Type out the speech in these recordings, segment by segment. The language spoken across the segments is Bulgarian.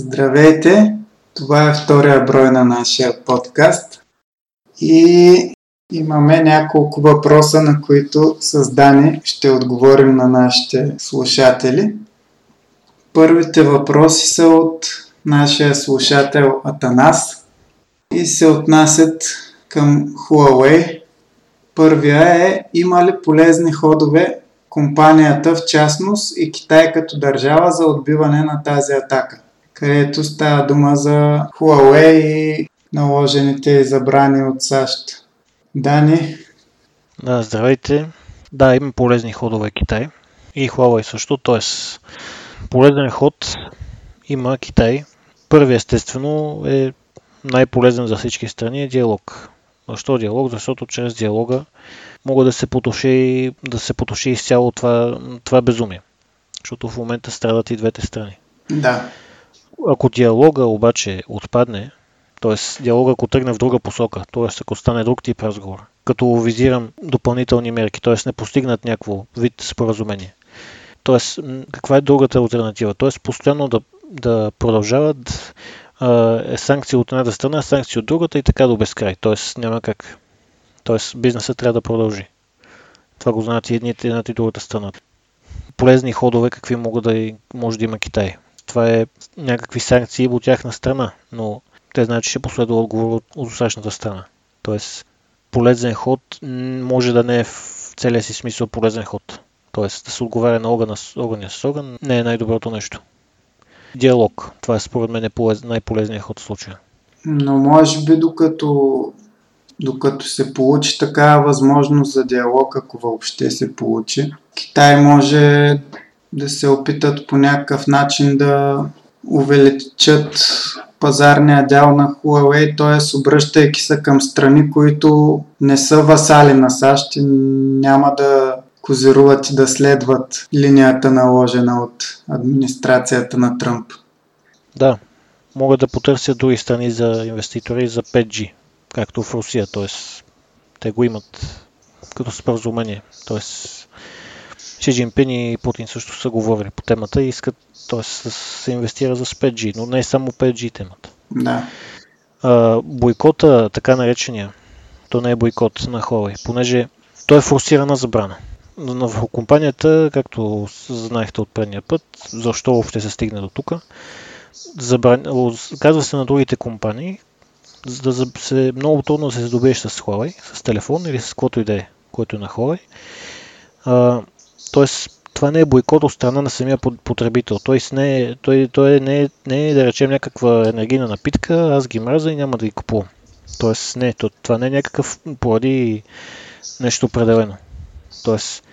Здравейте! Това е втория брой на нашия подкаст и имаме няколко въпроса, на които с Дани ще отговорим на нашите слушатели. Първите въпроси са от нашия слушател Атанас и се отнасят към Huawei. Първия е има ли полезни ходове компанията в частност и Китай като държава за отбиване на тази атака, където става дума за Huawei и наложените забрани от САЩ. Дани? Да, здравейте. Да, има полезни ходове Китай и Huawei също, т.е. полезен ход има Китай. Първи естествено е най-полезен за всички страни е диалог. Защо диалог? Защото чрез диалога мога да се потуши, да се потуши изцяло това, това безумие. Защото в момента страдат и двете страни. Да. Ако диалога обаче отпадне, т.е. диалога ако тръгне в друга посока, т.е. ако стане друг тип разговор, като визирам допълнителни мерки, т.е. не постигнат някакво вид споразумение. Т.е. каква е другата альтернатива? Т.е. постоянно да, да продължават е санкции от едната страна, санкции от другата и така до безкрай. Тоест няма как. Тоест бизнесът трябва да продължи. Това го знаят и едните, едната и другата страна. Полезни ходове какви могат да, може да има Китай. Това е някакви санкции от тяхна страна, но те знаят, че ще последва отговор от, от САЩната страна. Тоест, полезен ход може да не е в целия си смисъл полезен ход. Тоест, да се отговаря на огъня, огъня с огън не е най-доброто нещо. Диалог. Това е според мен е най-полезният ход в случая. Но може би докато, докато се получи такава възможност за диалог, ако въобще се получи, Китай може да се опитат по някакъв начин да увеличат пазарния дял на Huawei, т.е. обръщайки се към страни, които не са васали на САЩ и няма да козируват и да следват линията наложена от администрацията на Тръмп. Да, могат да потърсят други страни за инвеститори за 5G, както в Русия, т.е. те го имат като споразумение. Т.е. Ши Джинпин и Путин също са говорили по темата и искат т.е. се инвестира за 5G, но не е само 5G темата. Да. А, бойкота, така наречения, то не е бойкот на Huawei, понеже той е форсирана забрана в компанията, както знаехте от предния път, защо въобще се стигне до тук, казва се на другите компании, за да се много трудно да се здобиеш с Huawei, с телефон или с каквото и да е, който е на Huawei. А, тоест, това не е бойкот от страна на самия потребител. Тоест, не е, той, той не, е, не е, да речем, някаква енергийна напитка, аз ги мраза и няма да ги купувам. Тоест, не, това не е някакъв поради нещо определено. Тоест,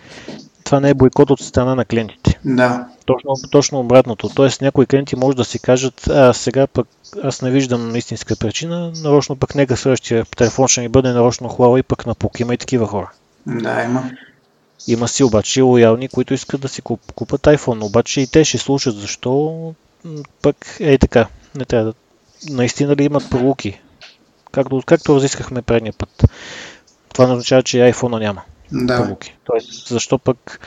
това не е бойкот от страна на клиентите. Да. Точно, точно обратното. Тоест, някои клиенти може да си кажат, а сега пък аз не виждам истинска причина, нарочно пък нека следващия телефон ще ми бъде нарочно хлава и пък на пук. Има и такива хора. Да, има. Има си обаче лоялни, които искат да си куп, купат iPhone, обаче и те ще слушат защо пък е така. Не трябва да... Наистина ли имат пролуки? Както, както разискахме предния път. Това не означава, че iPhone няма да. полуки. Тоест, защо пък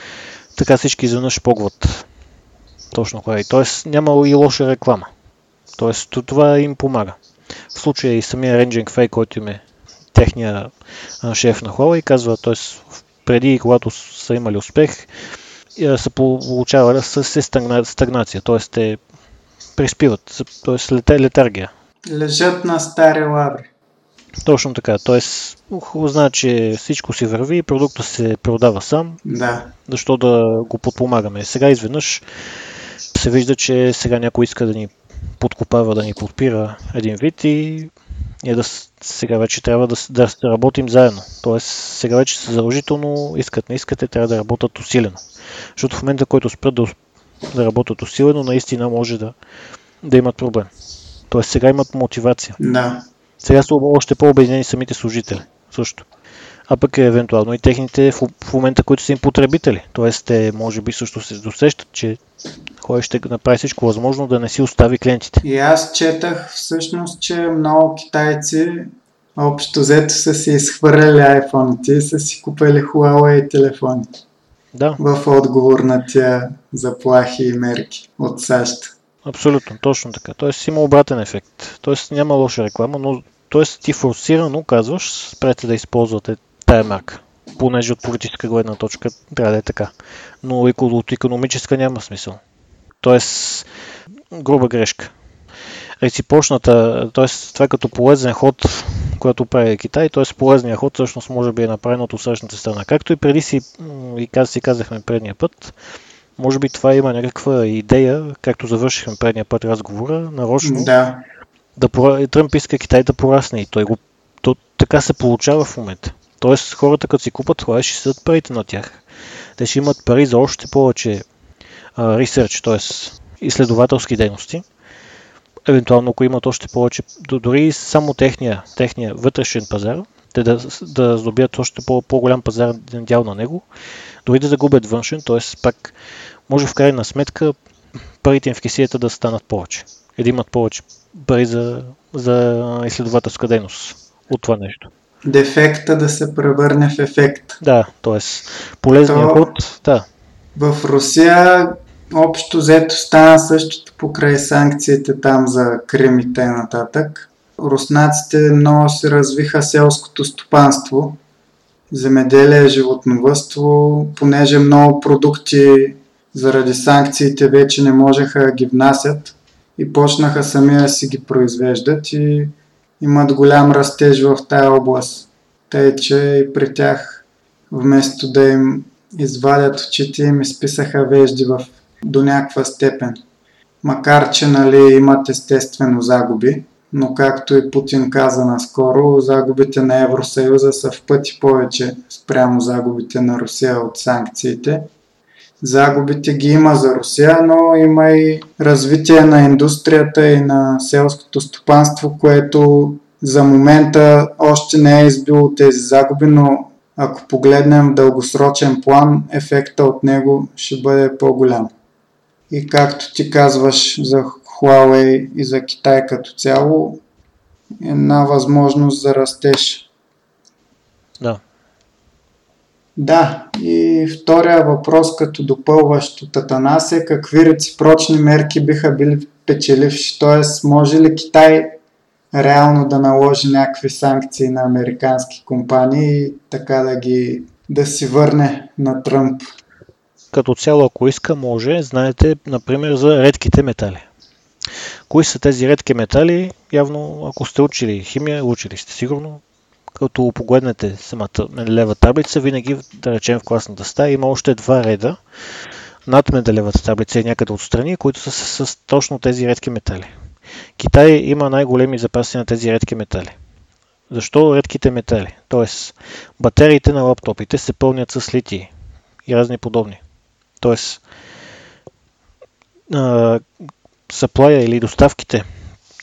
така всички изведнъж погват? Точно кое. Тоест, няма и лоша реклама. Тоест, това им помага. В случая и самия Ренджинг Фей, който им е техния шеф на Хуала и казва, т.е. преди, когато са имали успех, са получавали с стагнация, т.е. те приспиват, т.е. летаргия. Лежат на стари лаври. Точно така. Тоест, знае, че всичко си върви и продукта се продава сам. Да. Защо да го подпомагаме? Сега изведнъж се вижда, че сега някой иска да ни подкопава, да ни подпира един вид и ние да, сега вече трябва да, да работим заедно. Тоест, сега вече са задължително, искат, не искате, трябва да работят усилено. Защото в момента, който спрат да, да работят усилено, наистина може да, да имат проблем. Тоест, сега имат мотивация. Да. Сега са още по-обединени самите служители също. А пък е, евентуално и техните в, момента, които са им потребители. Тоест, те може би също се досещат, че кой ще направи всичко възможно да не си остави клиентите. И аз четах всъщност, че много китайци общо взето са си изхвърляли iPhone и са си купили Huawei телефони. Да. В отговор на тия заплахи и мерки от САЩ. Абсолютно, точно така. Тоест има обратен ефект. Тоест няма лоша реклама, но тоест ти форсирано казваш, спрете да използвате тая марка. Понеже от политическа гледна точка трябва да е така. Но от економическа няма смисъл. Тоест, груба грешка. Реципрочната, т.е. това е като полезен ход, който прави Китай, т.е. полезният ход всъщност може би е направен от усрещната страна. Както и преди си, и каз, си казахме предния път, може би това има някаква идея, както завършихме предния път разговора, нарочно, да. да Тръмп иска Китай да порасне и той го, то, така се получава в момента. Тоест хората като си купат това, ще седат парите на тях. Те ще имат пари за още повече ресърч, т.е. изследователски дейности. Евентуално, ако имат още повече, дори само техния, техния вътрешен пазар, те да, да здобият още по, по-голям пазар дял на него, дори да загубят външен, т.е. пак може в крайна сметка парите им в кисията да станат повече. И да имат повече пари за, за изследователска дейност от това нещо. Дефекта да се превърне в ефект. Да, т.е. полезният То... ход, да. В Русия общо взето стана същото покрай санкциите там за Крим и т.н. Руснаците много се развиха селското стопанство, земеделие, животновътство, понеже много продукти заради санкциите вече не можеха да ги внасят и почнаха сами да си ги произвеждат и имат голям растеж в тая област. Тъй, че и при тях вместо да им извадят очите им изписаха вежди в, до някаква степен. Макар, че нали, имат естествено загуби, но както и Путин каза наскоро, загубите на Евросъюза са в пъти повече спрямо загубите на Русия от санкциите. Загубите ги има за Русия, но има и развитие на индустрията и на селското стопанство, което за момента още не е избило тези загуби, но ако погледнем в дългосрочен план, ефекта от него ще бъде по-голям. И както ти казваш за Huawei и за Китай като цяло, една възможност за растеж. Да. Да, и втория въпрос като допълващ от Атанас е какви реципрочни мерки биха били печеливши, т.е. може ли Китай реално да наложи някакви санкции на американски компании и така да ги да си върне на Тръмп. Като цяло, ако иска, може. Знаете, например, за редките метали. Кои са тези редки метали? Явно, ако сте учили химия, учили сте сигурно. Като погледнете самата лева таблица, винаги, да речем в класната стая, има още два реда над медалевата таблица и някъде отстрани, които са с, с точно тези редки метали. Китай има най-големи запаси на тези редки метали. Защо редките метали? Тоест, батериите на лаптопите се пълнят с литии и разни подобни. Тоест, съплая или доставките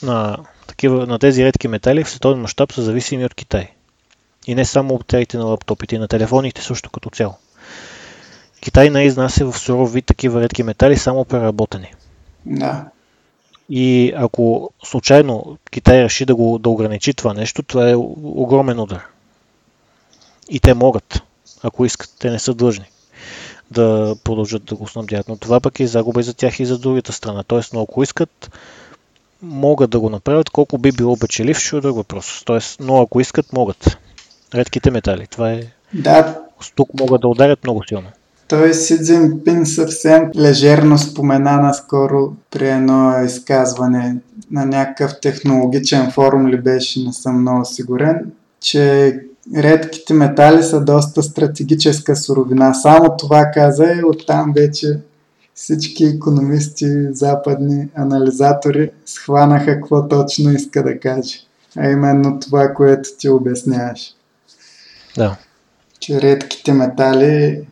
на, такива, на тези редки метали в световен мащаб са зависими от Китай. И не само батериите на лаптопите, и на телефоните също като цяло. Китай не изнася в суров вид такива редки метали, само преработени. Да. И ако случайно Китай реши да, го, да ограничи това нещо, това е огромен удар. И те могат, ако искат, те не са длъжни да продължат да го снабдяват. Но това пък е загуба и за тях и за другата страна. Тоест, но ако искат, могат да го направят. Колко би било ще е друг въпрос. Тоест, но ако искат, могат. Редките метали. Това е... Да. Тук могат да ударят много силно. Той Си Цзинпин съвсем лежерно спомена наскоро при едно изказване на някакъв технологичен форум ли беше, не съм много сигурен, че редките метали са доста стратегическа суровина. Само това каза и оттам вече всички економисти, западни анализатори схванаха какво точно иска да каже. А именно това, което ти обясняваш. Да. Че редките метали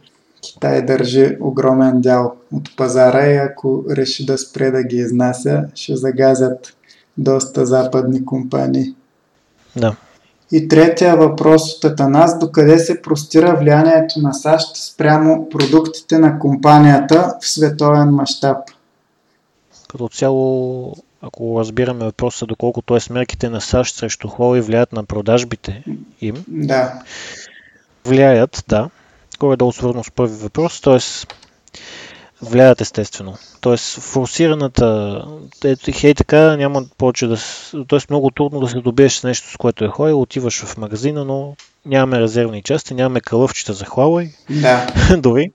Китай държи огромен дял от пазара и ако реши да спре да ги изнася, ще загазят доста западни компании. Да. И третия въпрос от Атанас, докъде се простира влиянието на САЩ спрямо продуктите на компанията в световен мащаб? Като цяло, ако разбираме въпроса, доколко т.е. мерките на САЩ срещу Huawei влияят на продажбите им. Да. Влияят, да горе-долу свързано с първи въпрос, т.е. влияят естествено. Тоест, форсираната, ето, хей така, няма повече да... Тоест, много трудно да се добиеш с нещо, с което е Huawei, отиваш в магазина, но нямаме резервни части, нямаме кълъвчета за Huawei, Да. дори,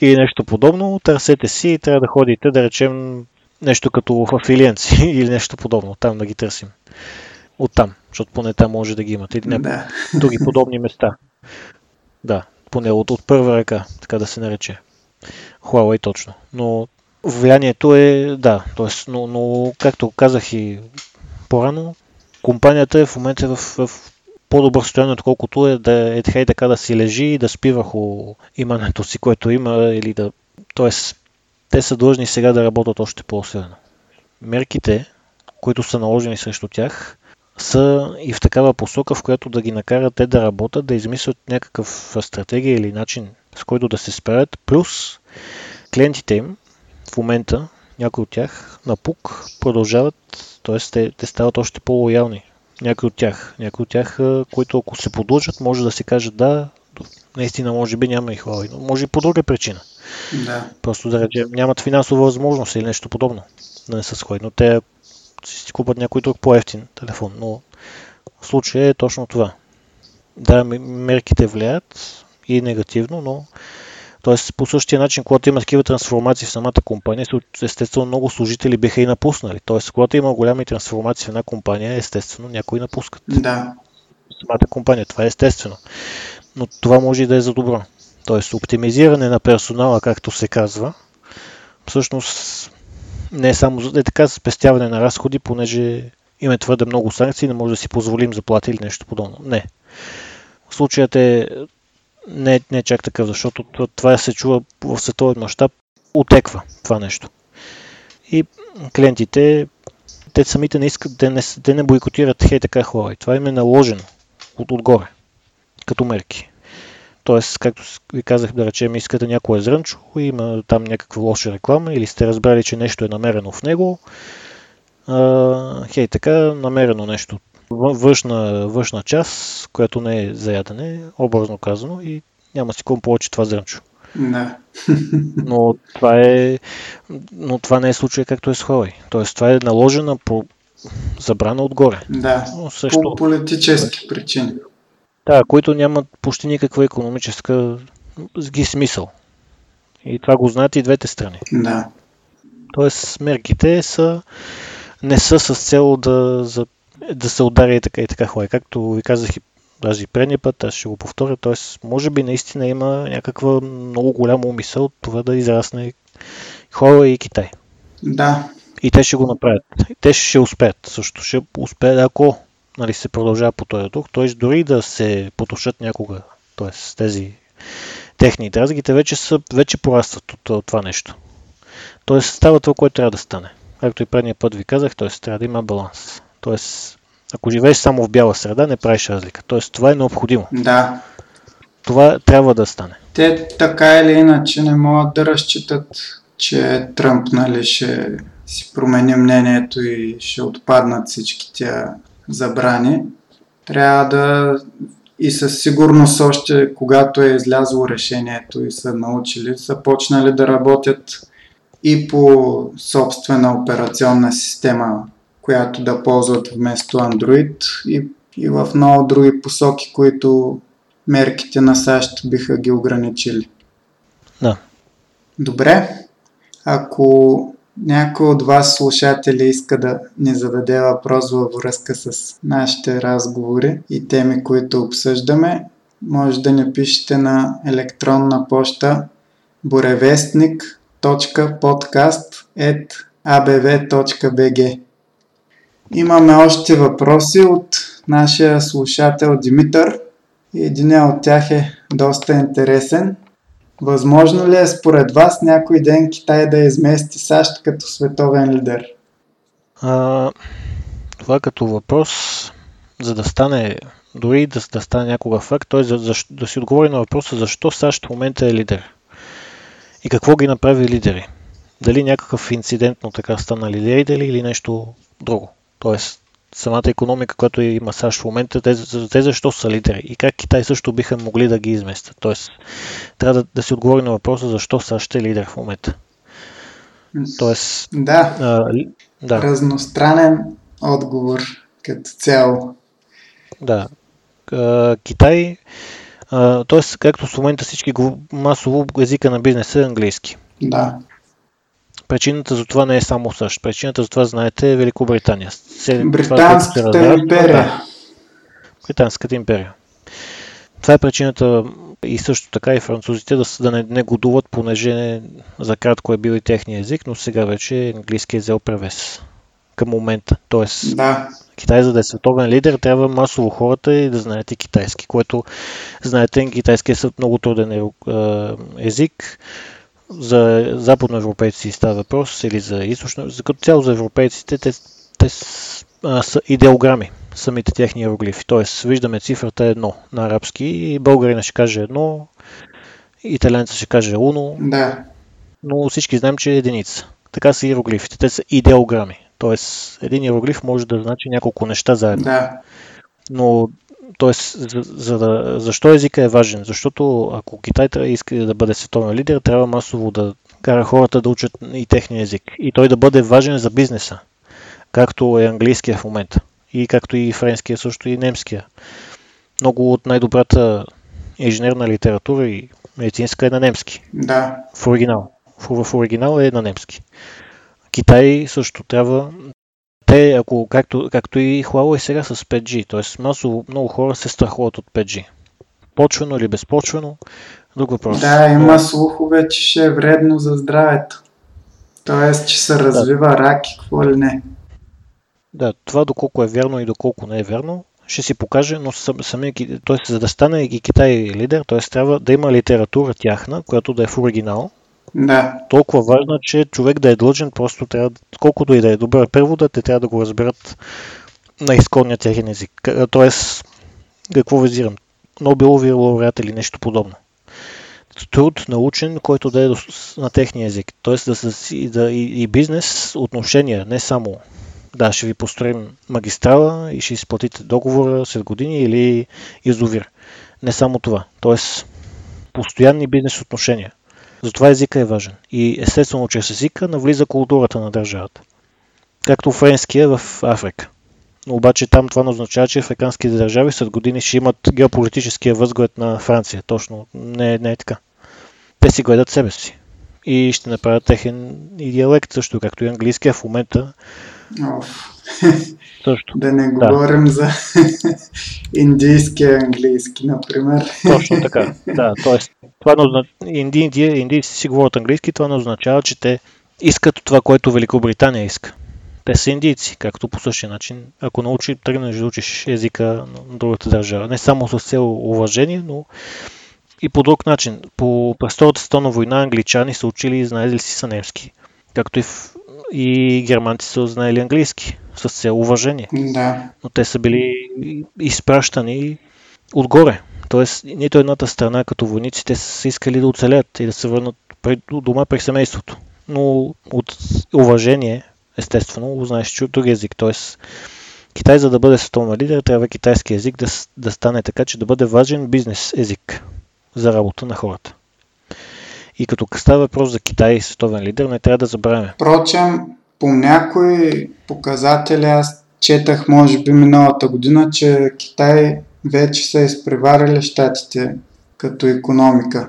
или нещо подобно, търсете си и трябва да ходите, да речем, нещо като в Афилиенци или нещо подобно, там да ги търсим. Оттам, защото поне там може да ги имате. Или някакви Да. други подобни места. Да, поне от, от първа ръка, така да се нарече. Huawei точно. Но влиянието е, да, т.е. Но, но както казах и по-рано, компанията е в момента в, в по-добър състояние, отколкото е да е хей така да си лежи и да спи върху имането си, което има, или да... Тоест, те са длъжни сега да работят още по-усилено. Мерките, които са наложени срещу тях, са и в такава посока, в която да ги накарат те да работят, да измислят някакъв стратегия или начин, с който да се справят, плюс клиентите им в момента, някои от тях, на пук, продължават, т.е. Те, те стават още по-лоялни. Някои от тях, някои от тях, които ако се подлъжат, може да се каже да, наистина може би няма и хора, но може и по друга причина. Да. Просто да речем, нямат финансова възможност или нещо подобно да не са сходни. Но те си купат някой друг по-ефтин телефон. Но в случая е точно това. Да, мерките влияят и негативно, но Тоест, по същия начин, когато има такива трансформации в самата компания, естествено много служители биха и напуснали. Тоест, когато има голями трансформации в една компания, естествено някои напускат Да. самата компания. Това е естествено. Но това може и да е за добро. Тоест, оптимизиране на персонала, както се казва, всъщност не е само за- е така спестяване на разходи, понеже има твърде много санкции, не може да си позволим заплати или нещо подобно. Не. Случаят е не, не е чак такъв, защото това се чува в световен мащаб, отеква това нещо. И клиентите, те самите не искат, те не, те не бойкотират хей така хора. Това им е наложено от отгоре, като мерки. Тоест, както ви казах, да речем, искате някое зрънчо, има там някаква лоша реклама или сте разбрали, че нещо е намерено в него. А, хей, така, намерено нещо. Въ- Външна, външна част, която не е за ядене, образно казано, и няма си кому повече това зрънчо. Да. Но това е. Но това не е случай както е с Huawei. Тоест, това е наложена по забрана отгоре. Да. Също. По политически причини. Да, които нямат почти никаква економическа ги смисъл. И това го знаят и двете страни. Да. Тоест, мерките са, не са с цел да, за, да се удари и така и така хора. Както ви казах и даже и предния път, аз ще го повторя. Тоест, може би наистина има някаква много голяма умисъл това да израсне хора и Китай. Да. И те ще го направят. И те ще успеят. Също ще успеят, ако нали, се продължава по този дух. Т.е. дори да се потушат някога, т.е. тези техни дразги, те вече, са, вече порастват от, от това нещо. Т.е. става това, което трябва да стане. Както и предния път ви казах, т.е. трябва да има баланс. Т.е. ако живееш само в бяла среда, не правиш разлика. Т.е. това е необходимо. Да. Това трябва да стане. Те така или иначе не могат да разчитат, че Тръмп нали, ще си промени мнението и ще отпаднат всички тия забрани. Трябва да и със сигурност още когато е излязло решението и са научили, са почнали да работят и по собствена операционна система, която да ползват вместо Android и, и в много други посоки, които мерките на САЩ биха ги ограничили. Да. Добре. Ако някой от вас, слушатели, иска да ни зададе въпрос във връзка с нашите разговори и теми, които обсъждаме, може да ни пишете на електронна поща borevestnik.podcast.abv.bg Имаме още въпроси от нашия слушател Димитър. Един от тях е доста интересен. Възможно ли е според вас някой ден Китай да измести САЩ като световен лидер? А, това като въпрос, за да стане, дори да, да стане някога факт, той за, за, да си отговори на въпроса защо САЩ в момента е лидер. И какво ги направи лидери. Дали някакъв инцидентно така станали лидери или нещо друго. Тоест, самата економика, която има САЩ в момента, те, те защо са лидери и как Китай също биха могли да ги изместят. Тоест, трябва да, да си отговори на въпроса защо САЩ е лидер в момента. Тоест, Да, а, ли- да, разностранен отговор като цяло. да. А, Китай, а, т.е. както в момента всички го- масово езика на бизнеса е английски. Да, Причината за това не е само САЩ. Причината за това, знаете, е Великобритания. Се- това, Британската разраства- империя. Да, Британската империя. Това е причината и също така и французите да, да не, не годуват, понеже за кратко е бил и техния език, но сега вече английски е взел превес към момента. Тоест, Да, Китай, за да е световен лидер, трябва масово хората и да знаете китайски, което, знаете, китайски е много труден е- е, език. За западноевропейци става въпрос или за източно, за като цяло за европейците, те, те а, са идеограми, самите техни иероглифи. Тоест, виждаме цифрата едно на арабски и българина ще каже едно, италянца ще каже уно, да, но всички знаем, че е единица. Така са иероглифите. Те са идеограми. Тоест, един иероглиф може да значи няколко неща заедно. да, Но, т.е. За, за да, защо езика е важен? Защото ако Китай иска да бъде световен лидер, трябва масово да кара хората да учат и техния език. И той да бъде важен за бизнеса, както е английския в момента. И както и френския, също и немския. Много от най-добрата инженерна литература и медицинска е на немски да, в оригинал. В, в оригинал е на немски. Китай също трябва. Те, ако, както, както и Huawei сега с 5G, т.е. масово много хора се страхуват от 5G. Почвено или безпочвено, друг въпрос. да, има слухове, че ще е вредно за здравето. Тоест, че се развива рак и какво ли не. Да, това доколко е вярно и доколко не е вярно, ще си покаже, но сам, самия, Ки- т.е. за да стане и Китай лидер, т.е. трябва да има литература тяхна, която да е в оригинал, Да, толкова важна, че човек да е длъжен, просто трябва, колкото и да е добър превода, те трябва да го разберат на изконния техен език. Тоест, какво визирам? Нобелови лауреат или нещо подобно. Труд научен, който да е на техния език. Тоест да, и, да и, и бизнес отношения, не само да, ще ви построим магистрала и ще изплатите договора след години или язовир. Не само това. Тоест, постоянни бизнес отношения. Затова езика е важен. И естествено, чрез езика навлиза културата на държавата. Както френския в Африка. Обаче там това не означава, че африканските държави след години ще имат геополитическия възглед на Франция. Точно не, не е така. Те си гледат себе си. И ще направят техен и диалект също, както и английския в момента Оф, също. да не Да. говорим за индийския английски, например. Точно така. Да, т.е. това не означава, инди, инди, индийци си говорят английски, това не означава, че те искат това, което Великобритания иска. Те са индийци, както по същия начин, ако научи, тръгнеш да учиш езика на другата държава. Не само с цел уважение, но и по друг начин. По през Втората световна война англичани са учили и знаели си са немски. Както и, в, и германци са знаели английски, с цел уважение Да, но те са били изпращани отгоре. Тоест, нито едната страна като войниците са искали да оцелят и да се върнат дома при семейството. Но от уважение, естествено, знаеш, че от други език. Тоест, Китай, за да бъде световен лидер, трябва китайски език да, да стане така, че да бъде важен бизнес език за работа на хората. И като става въпрос за Китай и световен лидер, не трябва да забравяме. Впрочем, по някои показатели аз четах, може би миналата година, че Китай вече са изпреварили щатите като економика.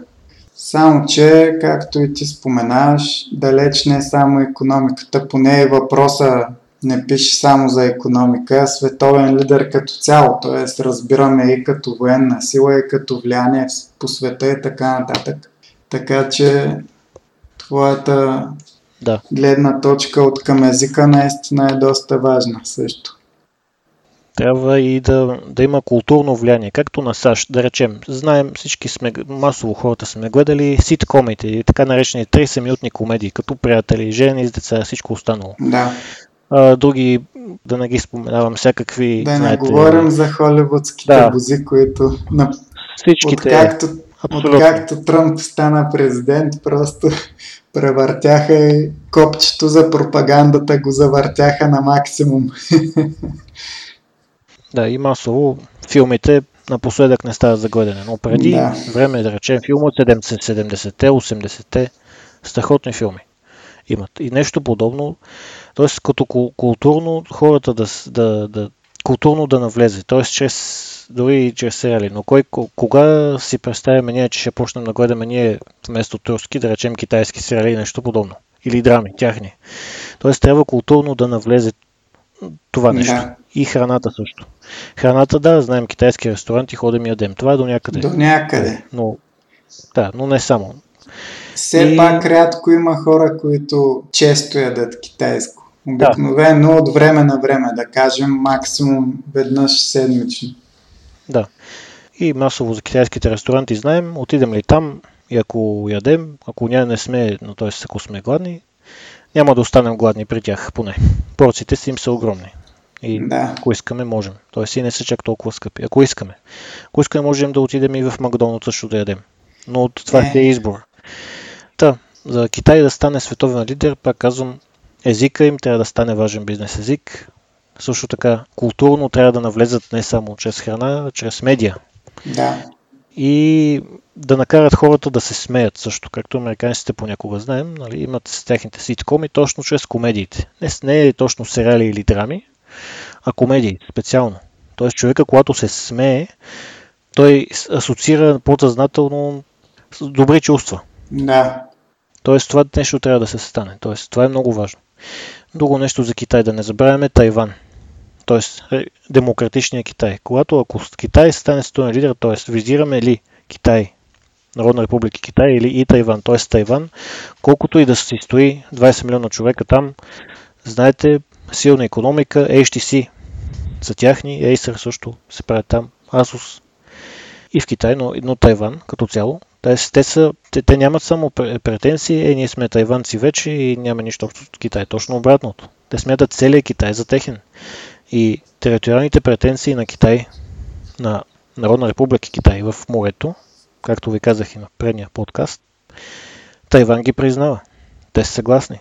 Само, че, както и ти споменаваш, далеч не е само економиката, поне и въпроса не пише само за економика, а световен лидер като цяло, т.е. разбираме и като военна сила, и като влияние по света и така нататък. Така че твоята Да, гледна точка от към езика наистина е доста важна също. трябва и да, да има културно влияние, както на САЩ, да речем. Знаем, всички сме, масово хората сме гледали ситкомите така наречени 30-минутни комедии, като приятели, жени с деца, всичко останало. Да, А, други, да не ги споменавам, всякакви, да не знаете, говорим за холивудските Да. бузи, които на... всичките, откакто, абсолютно. откакто Тръмп стана президент, просто превъртяха и копчето за пропагандата го завъртяха на максимум. Да, и масово филмите напоследък не стават за гледане, но преди Да. време, да речем, филм от 70- 70-те, 80-те, страхотни филми. Имат. И нещо подобно, т.е. като културно хората да, да, да, културно да навлезе, т.е. чрез дори и чрез сериали. Но кой, кога си представяме ние, че ще почнем да гледаме ние вместо турски, да речем китайски сериали или нещо подобно? Или драми, тяхни. Тоест трябва културно да навлезе това нещо. Да. И храната също. Храната, да, знаем китайски ресторанти, ходим и ядем. Това е до някъде. До някъде. Но, да, но не само. Все и... пак рядко има хора, които често ядат китайско. Обикновено да. от време на време, да кажем, максимум веднъж седмично. Да. И масово за китайските ресторанти знаем, отидем ли там и ако ядем, ако ние не сме, но т.е. ако сме гладни, няма да останем гладни при тях поне. Порциите си им са огромни. И да. ако искаме, можем. Тоест и не са чак толкова скъпи. Ако искаме. Ако искаме, можем да отидем и в Макдоналдс също да ядем. Но това е, е избор. Та, за Китай да стане световен лидер, пак казвам, езика им трябва да стане важен бизнес език. Също така, културно трябва да навлезат не само чрез храна, а чрез медиа. Да. И да накарат хората да се смеят също, както американците понякога знаем, нали, имат с техните ситкоми точно чрез комедиите. Не, не е точно сериали или драми, а комедии специално. Тоест човека, когато се смее, той асоциира подсъзнателно с добри чувства. Да. Тоест това нещо трябва да се стане. Тоест това е много важно. Друго нещо за Китай да не забравяме Тайван. Тоест демократичния Китай. Когато ако Китай стане стоен лидер, т.е. визираме ли Китай, Народна република Китай или и Тайван, т.е. Тайван, колкото и да се стои 20 милиона човека там, знаете, силна економика, HTC са тяхни, Acer също се правят там, Asus и в Китай, но, но Тайван като цяло. Тоест, те, са, те, те нямат само претенции, е, ние сме тайванци вече и няма нищо общо с Китай. Точно обратното. Те смятат целият Китай за техен. И териториалните претенции на Китай, на Народна република Китай в морето, както ви казах и на предния подкаст, Тайван ги признава. Те са съгласни.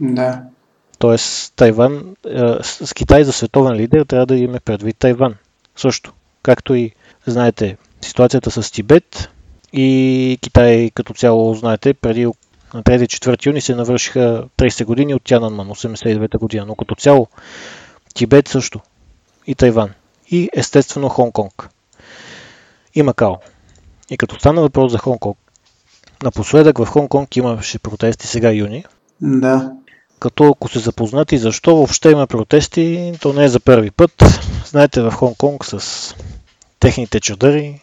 Да. Тоест, Тайван, е, с Китай за световен лидер трябва да имаме предвид Тайван. Също. Както и, знаете, ситуацията с Тибет и Китай като цяло, знаете, преди на 3-4 юни се навършиха 30 години от Тянанман, 89 година. Но като цяло, Тибет също. И Тайван. И естествено Хонг-Конг. И Макао. И като стана въпрос за Хонг-Конг, напоследък в Хонг-Конг имаше протести сега юни. Да като ако се запознати защо въобще има протести, то не е за първи път. Знаете, в Хонг-Конг с техните чадъри,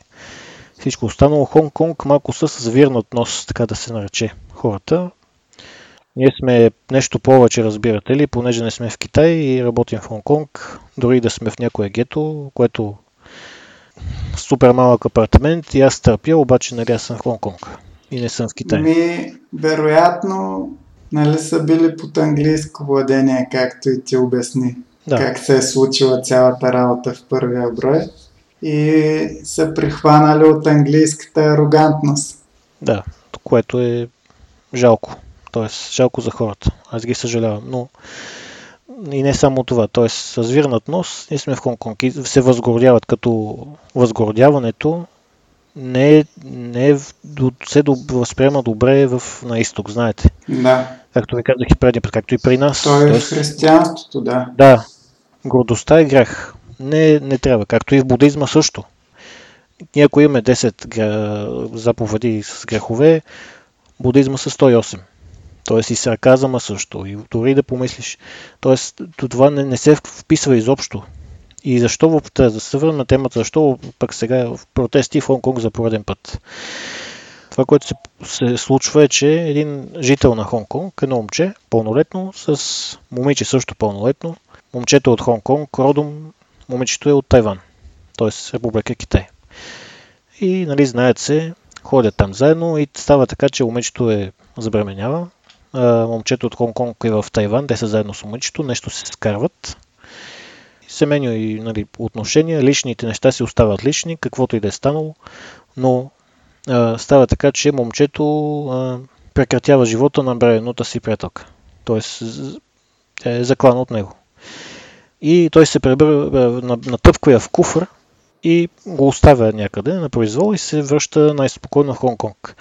всичко останало, Хонг-Конг малко с завирнат нос, така да се нарече хората. Ние сме нещо повече, разбирате ли, понеже не сме в Китай и работим в Хонг-Конг, дори да сме в някое гето, което супер малък апартамент и аз търпя, обаче нали аз съм в Хонг-Конг и не съм в Китай. Ми, вероятно, нали са били под английско владение, както и ти обясни. Да. Как се е случила цялата работа в първия брой. И са прихванали от английската арогантност. Да, което е жалко. Тоест, жалко за хората. Аз ги съжалявам. Но и не само това. Тоест, с вирнат нос, ние сме в Хонконг и се възгордяват като възгордяването не, е, не е, се възприема добре в, на изток, знаете. Да. Както ви казах и преди, както и при нас. То е в християнството, да. Да. Гордостта е грех. Не, не трябва. Както и в будизма също. Ние ако имаме 10 заповеди с грехове, будизма са 108. Тоест и сарказъма също. И дори да помислиш. Тоест това не, не се вписва изобщо и защо, да се върнем на темата, защо пък сега в протести в Хонконг за пореден път? Това, което се, се случва е, че един жител на Хонконг, едно момче, пълнолетно, с момиче също пълнолетно, момчето от Хонконг, родом, момичето е от Тайван, т.е. Република Китай. И, нали, знаят се, ходят там заедно и става така, че момичето е забременява, момчето от Хонконг е в Тайван, те са заедно с момичето, нещо се скарват, семейни нали, отношения, личните неща си остават лични, каквото и да е станало, но а, става така, че момчето а, прекратява живота на бременната си приятелка. Тоест е заклан от него. И той се пребър, натъпква я в куфър и го оставя някъде на произвол и се връща най-спокойно в Хонг-Конг.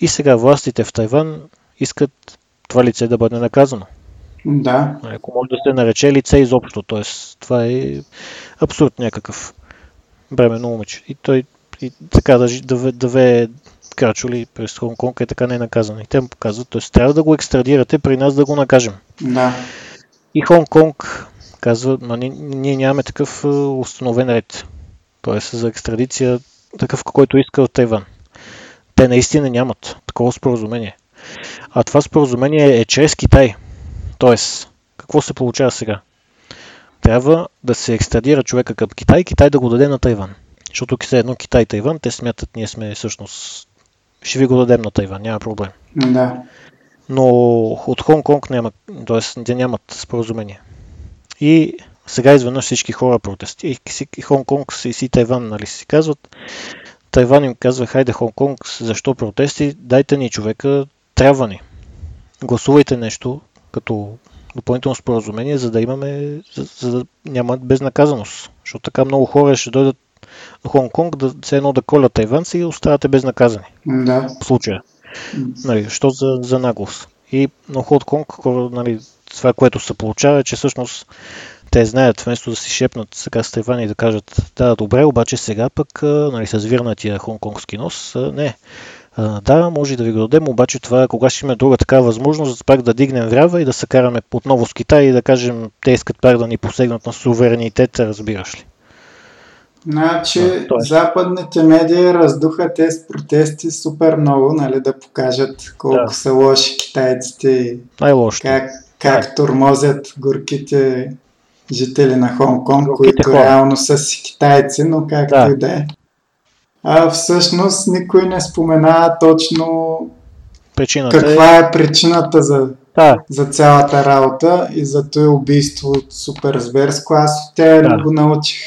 И сега властите в Тайван искат това лице да бъде наказано. Да. Ако може да се нарече лице изобщо, т.е. това е абсурд някакъв бременно момиче. И той и така да, да, да вее крачоли през Хонг-Конг е така не е наказан. И те му показват, т.е. трябва да го екстрадирате при нас да го накажем. Да. И Хонг-Конг казва, но ние, ние нямаме такъв установен ред. Т.е. за екстрадиция такъв, който иска от Тайван. Те наистина нямат такова споразумение. А това споразумение е чрез Китай. Тоест, какво се получава сега? Трябва да се екстрадира човека към Китай, Китай да го даде на Тайван. Защото тук е едно Китай и Тайван, те смятат, ние сме всъщност, ще ви го дадем на Тайван, няма проблем. Да. Но от Хонг-Конг няма, т.е. те нямат споразумение. И сега изведнъж всички хора протести. И Хонг-Конг и си Тайван, нали си казват. Тайван им казва, хайде Хонг-Конг, защо протести? Дайте ни човека, трябва ни. Гласувайте нещо като допълнително споразумение, за да имаме, за, за да няма безнаказаност. Защото така много хора ще дойдат на Хонг-Конг да се едно да колят Тайван си и оставате безнаказани. Да. В случая. Нали, що за, за наглост. И на Хонг-Конг, нали, това, което се получава е, че всъщност те знаят, вместо да си шепнат сега с Тайван и да кажат, да, добре, обаче сега пък, нали, с вирнатия хонконгски нос, не. Да, може да ви го дадем, обаче това, кога ще имаме друга такава възможност, пак да дигнем врява и да се караме отново с Китай и да кажем, те искат пак да ни посегнат на суверенитет, разбираш ли. Значи, т.е. западните медии раздуха тези протести супер много, нали, да покажат колко да. са лоши китайците и как, как да. тормозят горките жители на Хонг-Конг, които хора. реално са си китайци, но както да. и да е. А всъщност никой не споменава точно Причината каква е... е причината за, да. за цялата работа и за това убийство супер зверско. Аз от тя да. го научих.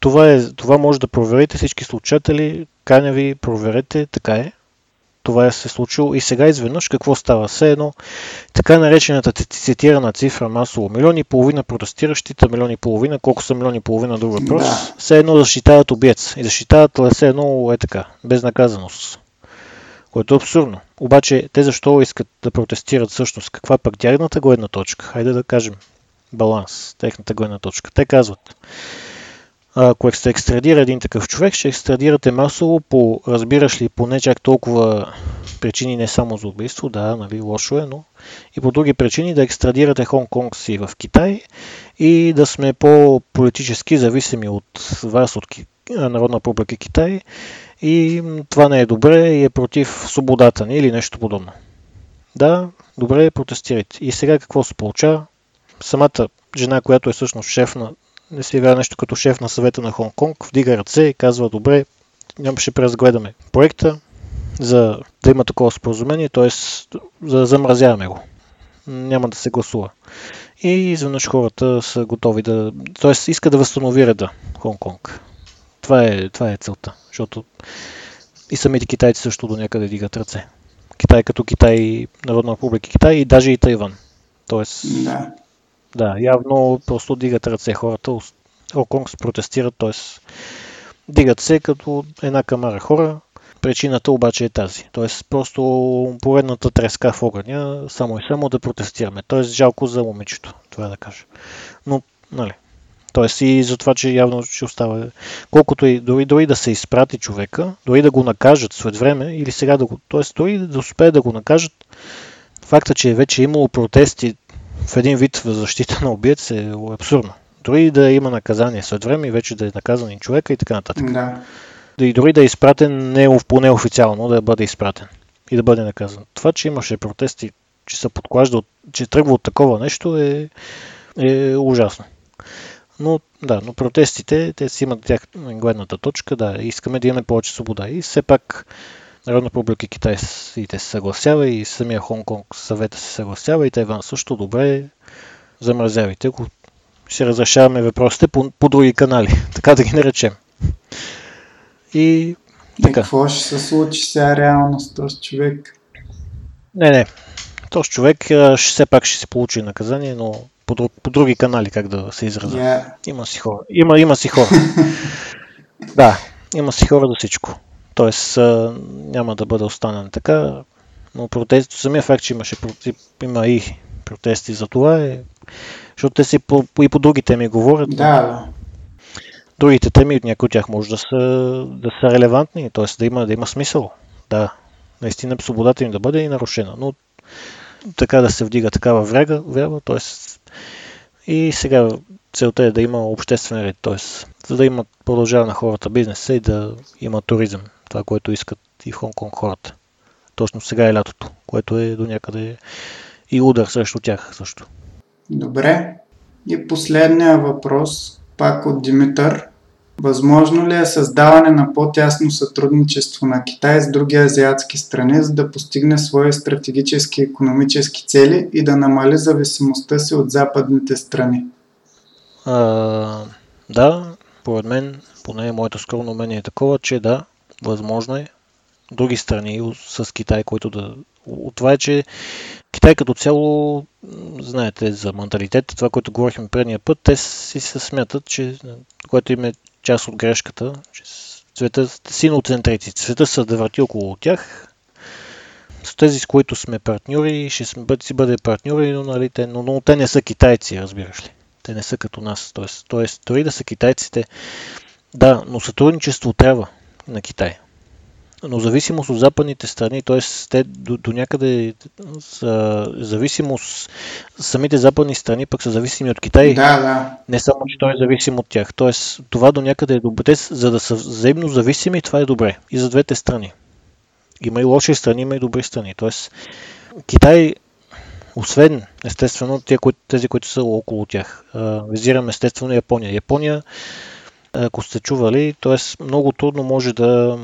Това, е, това може да проверите всички слушатели, каня ви, проверете, така е това е се случило и сега изведнъж какво става? Все едно така наречената цитирана цифра масово милиони и половина протестиращите, милиони и половина, колко са милиони и половина друг въпрос, да. все едно защитават обец и защитават все едно е така, безнаказаност. Което е абсурдно. Обаче те защо искат да протестират всъщност? Каква е пък тяхната гледна точка? Хайде да кажем баланс, техната гледна точка. Те казват, ако се екстрадира един такъв човек, ще екстрадирате масово по, разбираш ли, по не чак толкова причини, не само за убийство, да, нали, лошо е, но и по други причини да екстрадирате Хонг-Конг си в Китай и да сме по-политически зависими от вас, от Народна република Китай и това не е добре и е против свободата ни или нещо подобно. Да, добре, протестирайте. И сега какво се получава? Самата жена, която е всъщност шеф на не се явява нещо като шеф на съвета на Хонг-Конг, вдига ръце и казва, добре, ще преразгледаме проекта, за да има такова споразумение, т.е. за да замразяваме го. Няма да се гласува. И изведнъж хората са готови да... т.е. иска да възстанови реда Хонг-Конг. Това е, това е целта, защото и самите китайци също до някъде дигат ръце. Китай като Китай, Народна република Китай и даже и Тайван. Тоест, да. Да, явно просто дигат ръце хората. Оконг протестират, т.е. дигат се като една камара хора. Причината обаче е тази. Т.е. просто поредната треска в огъня, само и само да протестираме. Т.е. жалко за момичето, това да кажа. Но, нали, Тоест и за това, че явно ще остава. Колкото и дори, дори да се изпрати човека, дори да го накажат след време или сега да го. Тоест дори да успеят да го накажат, факта, че вече е имало протести в един вид в защита на убиец е абсурдно. Дори да има наказание след време и вече да е наказан и човека и така нататък. Да. И дори да е изпратен не, поне официално, да бъде изпратен и да бъде наказан. Това, че имаше протести, че се подклажда, че тръгва от такова нещо е, е ужасно. Но да, но протестите, те си имат тях гледната точка, да, искаме да имаме повече свобода. И все пак Народна република Китай и те се съгласява и самия Хонг-Конг съвета се съгласява и Тайван също добре замразявайте го. Ще разрешаваме въпросите по, по други канали, така да ги наречем. И така. какво ще се случи сега реално с този човек? Не, не. Този човек все пак ще се получи наказание, но по, по други канали, как да се изразя. Yeah. Има си хора. Има, има си хора. да, има си хора за всичко. Тоест няма да бъде останен така. Но протест, самия факт, че имаше има и протести за това е, защото те си по, и по други теми говорят. Да. Другите теми, някои от тях може да са, да са релевантни, т.е. Да има, да има смисъл. Да, наистина свободата им да бъде и нарушена, но така да се вдига такава вряга, вряга т.е. и сега целта е да има обществен ред, т.е. за да има продължава на хората бизнеса и да има туризъм, това, което искат и в Хонконг хората. Точно сега е лятото, което е до някъде и удар срещу тях също. Добре. И последния въпрос, пак от Димитър. Възможно ли е създаване на по-тясно сътрудничество на Китай с други азиатски страни, за да постигне свои стратегически и економически цели и да намали зависимостта си от западните страни? А, да, поред мен, поне моето скромно мнение е такова, че да, възможно е други страни с Китай, които да... От това е, че Китай като цяло, знаете, за менталитет, това, което говорихме предния път, те си се смятат, че което им е част от грешката, че света синоцентрици, света са да върти около тях. С тези, с които сме партньори, ще си бъде партньори, но, нали, те, но, но те не са китайци, разбираш ли. Те не са като нас. Тоест, тоест дори да са китайците, да, но сътрудничество трябва на Китай но зависимост от западните страни, т.е. те до, до някъде са зависимост, самите западни страни пък са зависими от Китай. Да, да. Не само, че той е зависим от тях. Т.е. това до някъде е добре. Те, за да са взаимно зависими, това е добре. И за двете страни. Има и лоши страни, има и добри страни. Т.е. Китай, освен естествено тези, които са около тях. Визирам естествено Япония. Япония, ако сте чували, т.е. много трудно може да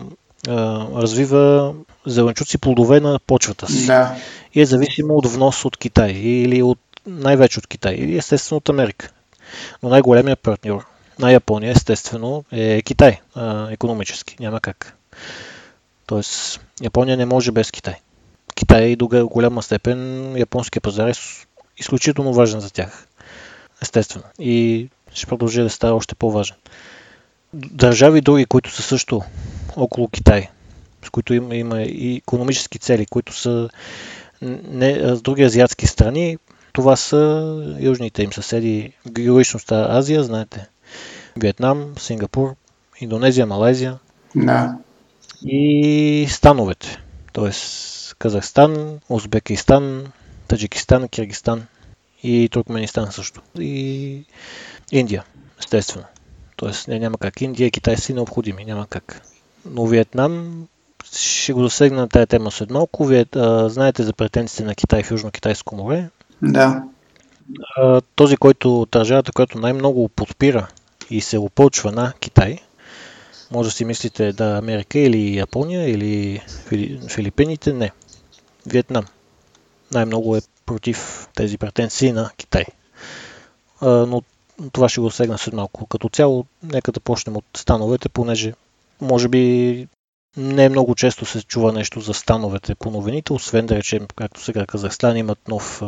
развива зеленчуци плодове на почвата си. Да. И е зависимо от внос от Китай или от най-вече от Китай или естествено от Америка. Но най-големият партньор на Япония естествено е Китай, економически. Няма как. Тоест Япония не може без Китай. Китай и до голяма степен японския пазар е изключително важен за тях. Естествено. И ще продължи да става още по-важен. Държави други, които са също около Китай, с които има, има и економически цели, които са не, с други азиатски страни. Това са южните им съседи, героичността Азия, знаете. Виетнам, Сингапур, Индонезия, Малайзия. Да. И становете. Тоест Казахстан, Узбекистан, Таджикистан, Киргистан и Туркменистан също. И Индия, естествено. Тоест не, няма как. Индия и Китай са необходими, няма как но Виетнам ще го засегна на тази тема след малко. Вие а, знаете за претенциите на Китай в Южно-Китайско море. Да. А, този, който държавата, която най-много подпира и се опълчва на Китай, може да си мислите да Америка или Япония или Филипините, не. Виетнам. Най-много е против тези претенции на Китай. А, но това ще го сегна след малко. Като цяло, нека да почнем от становете, понеже може би не много често се чува нещо за становете по новините, освен да речем, както сега Казахстан имат нов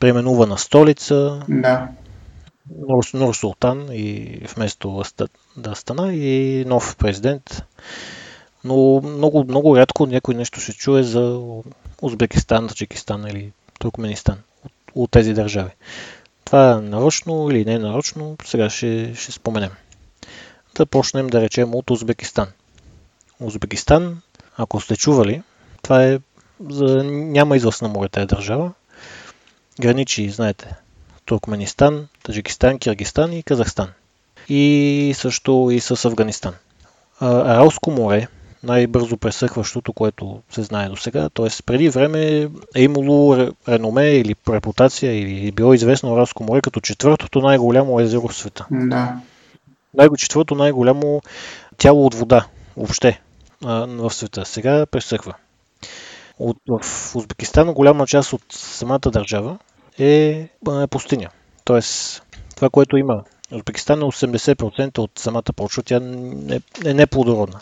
преименувана столица. Да. Нур, Нур Султан и вместо да стана и нов президент. Но много, много рядко някой нещо се чуе за Узбекистан, Таджикистан или Туркменистан от, от тези държави. Това е нарочно или не е нарочно, сега ще, ще споменем. Да почнем да речем от Узбекистан. Узбекистан, ако сте чували, това е за... няма излъз на море тази държава. Граничи, знаете, Туркменистан, Таджикистан, Киргистан и Казахстан. И също и с Афганистан. Аралско море, най-бързо пресъхващото, което се знае до сега. Т.е. преди време е имало реноме или репутация или е било известно Аралско море като четвъртото най-голямо езеро в света. Да най- четвърто най-голямо тяло от вода въобще в света. Сега пресъхва. От, в Узбекистан голяма част от самата държава е, е пустиня. Тоест, това, което има Узбекистан е 80% от самата почва, тя е, е неплодородна.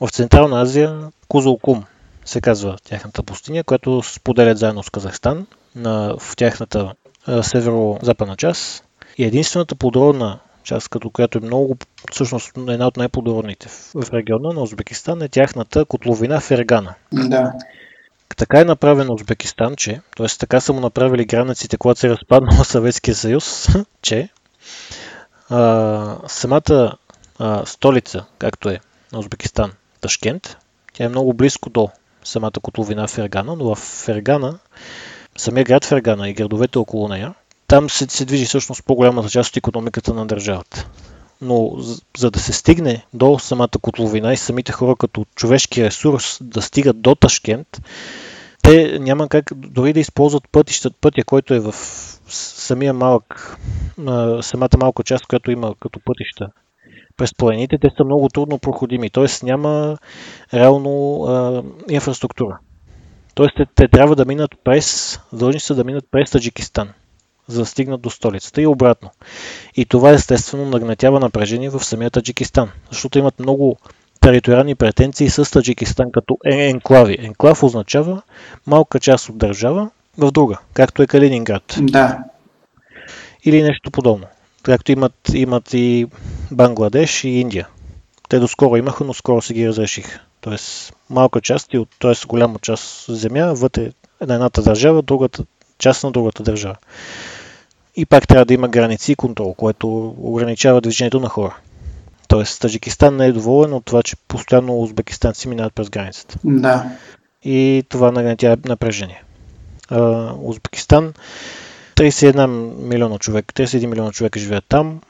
В Централна Азия Кузулкум се казва тяхната пустиня, която споделят заедно с Казахстан на, в тяхната северо-западна част. И единствената плодородна част като която е много, всъщност една от най-плодородните в региона на Узбекистан е тяхната котловина Фергана. Да. Така е направен Узбекистан, че, т.е. така са му направили границите, когато се е разпаднал Съветския съюз, че а, самата а, столица, както е на Узбекистан, Ташкент, тя е много близко до самата котловина Фергана, но в Фергана, самия град Фергана и градовете около нея, там се, се движи всъщност по-голямата част от економиката на държавата. Но за, да се стигне до самата котловина и самите хора като човешки ресурс да стигат до Ташкент, те няма как дори да използват пътища, пътя, който е в самия малък, самата малка част, която има като пътища през планините, те са много трудно проходими, т.е. няма реално а, инфраструктура. Т.е. Те, те трябва да минат през, дължни са да минат през Таджикистан, за да стигнат до столицата и обратно. И това естествено нагнетява напрежение в самия Таджикистан, защото имат много териториални претенции с Таджикистан като енклави. Енклав означава малка част от държава в друга, както е Калининград. Да. Или нещо подобно. Както имат, имат и Бангладеш и Индия. Те доскоро имаха, но скоро се ги разрешиха. Тоест малка част, т.е. голяма част земя вътре на едната държава, другата част на другата държава. И пак трябва да има граници и контрол, което ограничава движението на хора. Тоест, Таджикистан не е доволен от това, че постоянно узбекистанци минават през границата. Да. И това нагнетява напрежение. Узбекистан 31 милиона човека, 31 милиона човека живеят там,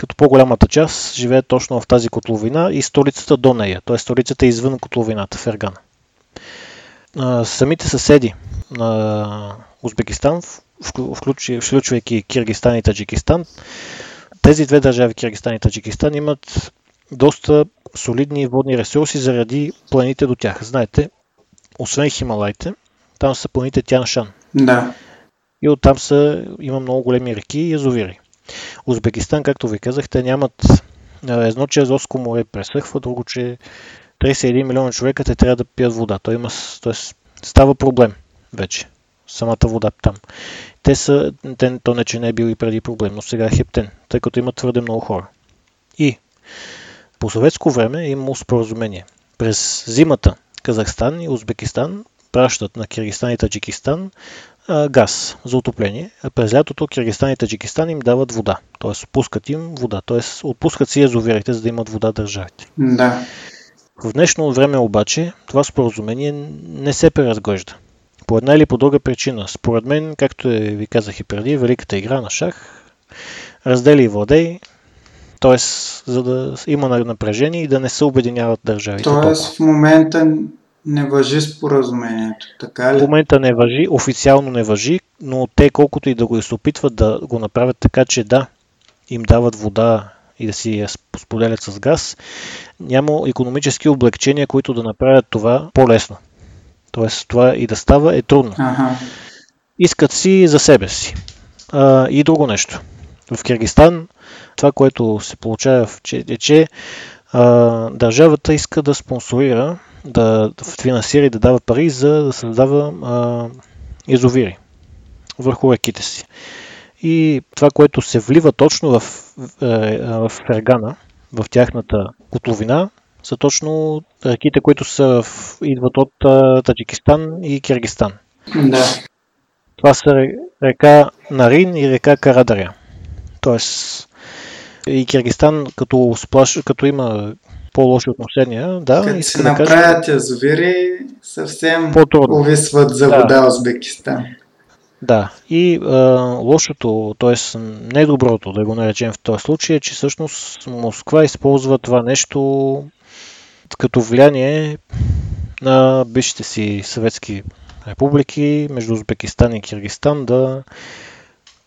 като по-голямата част живеят точно в тази котловина и столицата до нея, т.е. столицата извън котловината, Фергана. Самите съседи на Узбекистан, включвайки Киргистан и Таджикистан, тези две държави, Киргистан и Таджикистан, имат доста солидни водни ресурси заради планите до тях. Знаете, освен Хималайте, там са планите Тяншан. Да. И оттам са, има много големи реки и язовири. Узбекистан, както ви казах, те нямат едно, че Азовско море пресъхва, друго, че 31 милиона човека те трябва да пият вода. Той има, т.е. става проблем вече. Самата вода там. Те са, те, то не, че не е бил и преди проблем, но сега е хептен, тъй като има твърде много хора. И по съветско време е имало споразумение. През зимата Казахстан и Узбекистан пращат на Киргистан и Таджикистан а, газ за отопление, през лятото Киргистан и Таджикистан им дават вода. Т.е. отпускат им вода. Т.е. отпускат си язовирите, за да имат вода държавите. Да. В днешно време обаче това споразумение не се преразглежда. По една или по друга причина. Според мен, както е, ви казах и преди, великата игра на шах, раздели и владей, т.е. за да има напрежение и да не се обединяват държавите. Тоест в момента не въжи споразумението, така ли? В момента не въжи, официално не въжи, но те колкото и да го се опитват да го направят така, че да, им дават вода и да си я споделят с газ, няма економически облегчения, които да направят това по-лесно. Тоест това и да става е трудно. Ага. Искат си за себе си. А, и друго нещо. В Киргистан това, което се получава е, че а, държавата иска да спонсорира, да, да финансира и да дава пари за да създава а, язовири върху реките си. И това, което се влива точно в, в, е, в Фергана, в тяхната котловина, са точно реките, които са в, идват от Таджикистан и Киргистан. Да. Това са река Нарин и река Карадаря. Тоест и Киргистан, като, сплаш, като има по-лоши отношения, да. Като се да направят кажа, язовири, съвсем по-трудно. увисват за вода да. Узбекистан. Да, и а, лошото, т.е. недоброто, да го наречем в този случай, е, че всъщност Москва използва това нещо като влияние на бившите си съветски републики между Узбекистан и Киргистан да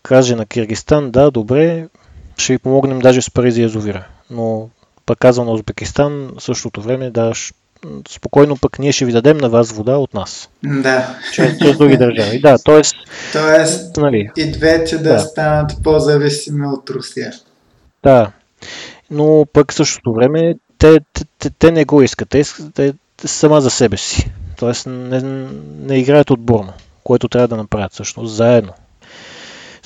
каже на Киргистан, да, добре, ще ви помогнем даже с пари за язовира. Но пък казва на Узбекистан в същото време, да, спокойно пък ние ще ви дадем на вас вода от нас. Да. Чрез, чрез други държави. Да, т.е. Тоест, нали, и двете да, да станат по-зависими от Русия. Да. Но пък същото време те, те, те не го искат. Те, те, те сама за себе си. Тоест не, не играят отборно, което трябва да направят всъщност заедно.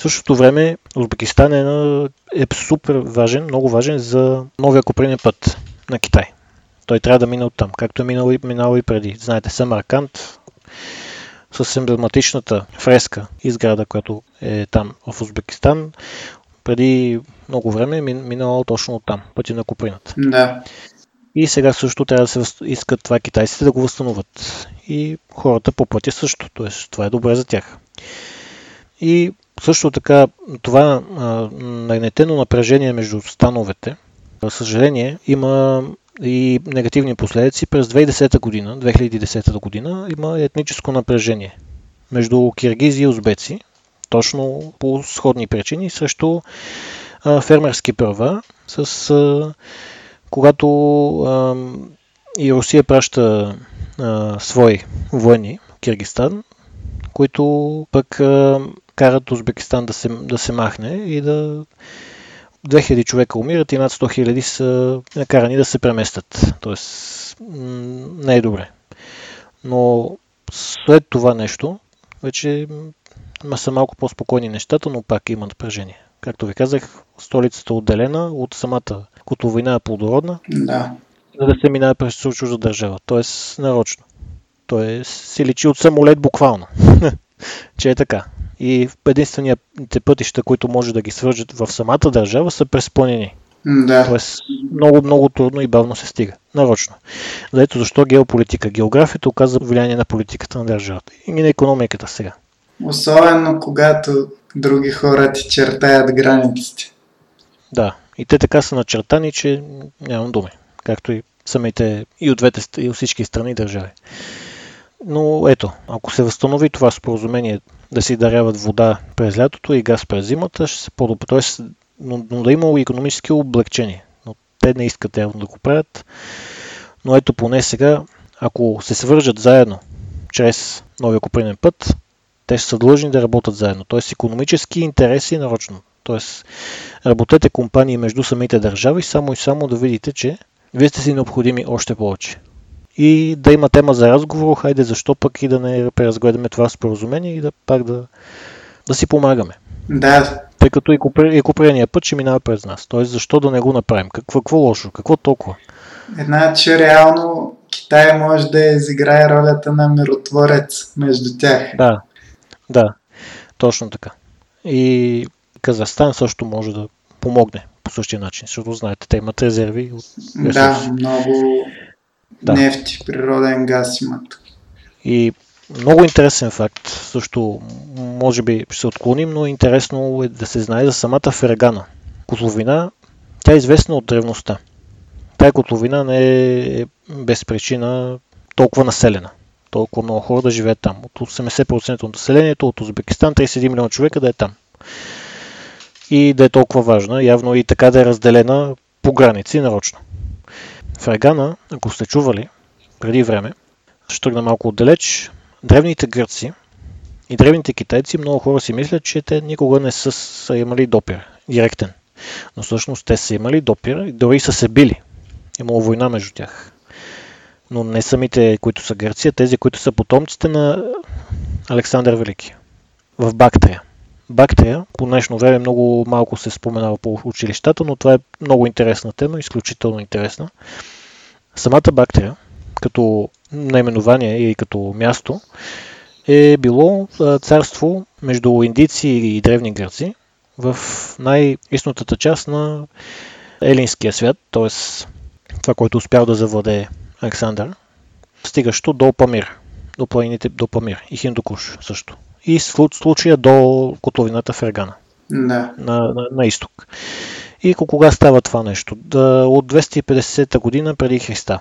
В същото време Узбекистан е, на, е супер важен, много важен за новия копринен път на Китай. Той трябва да мине оттам, както е минало и, минало и преди. Знаете, Самарканд с емблематичната фреска изграда, която е там в Узбекистан, преди много време е минало точно оттам, пътя на Куприната. Да. И сега също трябва да се искат това китайците да го възстановят. И хората по пътя също. т.е. това е добре за тях. И също така това нагнетено напрежение между становете, за съжаление, има и негативни последици. През 2010 година, 2010 година има етническо напрежение между киргизи и узбеци, точно по сходни причини, срещу фермерски права, с, а, когато а, и Русия праща свои военни в Киргистан, които пък карат Узбекистан да се, да се махне и да 2000 човека умират и над 100 хиляди са накарани да се преместят. Тоест, не е добре. Но след това нещо, вече са малко по-спокойни нещата, но пак има напрежение. Както ви казах, столицата е отделена от самата котловина е плодородна, да. за да се минава през чужда държава. Тоест, нарочно. Тоест, се личи от самолет буквално, че е така и единствените пътища, които може да ги свържат в самата държава, са през планини. Да. Тоест много, много трудно и бавно се стига. Нарочно. Ето защо геополитика. Географията оказва влияние на политиката на държавата и на економиката сега. Особено когато други хора ти чертаят границите. Да, и те така са начертани, че нямам думи. Както и самите и от двете и от всички страни държави. Но ето, ако се възстанови това споразумение да си даряват вода през лятото и газ през зимата, ще се по-добре. Тоест, но, но да има економически облегчения. Но те не искат явно да го правят. Но ето поне сега, ако се свържат заедно чрез новия купринен път, те ще са длъжни да работят заедно. Тоест економически интереси нарочно. Тоест работете компании между самите държави, само и само да видите, че вие сте си необходими още повече и да има тема за разговор, хайде защо пък и да не преразгледаме това споразумение и да пак да, да си помагаме. Да. Тъй като и, купре, и купрения път ще минава през нас. Тоест, защо да не го направим? Какво, какво лошо? Какво толкова? Една, че реално Китай може да изиграе ролята на миротворец между тях. Да, да, точно така. И Казахстан също може да помогне по същия начин, защото знаете, те имат резерви. От да, много да. нефти, природен газ имат. И много интересен факт, също може би ще се отклоним, но интересно е да се знае за самата Ферегана. Котловина, тя е известна от древността. Тая котловина не е без причина толкова населена. Толкова много хора да живеят там. От 80% от населението от Узбекистан, 31 милиона човека да е там. И да е толкова важна, явно и така да е разделена по граници нарочно. Фрагана, ако сте чували преди време, ще тръгна малко отдалеч, древните гърци и древните китайци, много хора си мислят, че те никога не са, са имали допир, директен. Но всъщност те са имали допир и дори са се били. Имало война между тях. Но не самите, които са гърци, а тези, които са потомците на Александър Велики. В Бактрия. Бактрия по днешно време много малко се споменава по училищата, но това е много интересна тема, изключително интересна. Самата Бактрия, като наименование и като място, е било царство между индици и древни гърци в най-истотата част на елинския свят, т.е. това, което успял да завладее Александър, стигащо до Памир, до планините до Памир и Хиндукуш също и случая до котловината Фергана да. на, на, на изток. И кога става това нещо? Да, от 250 година преди Христа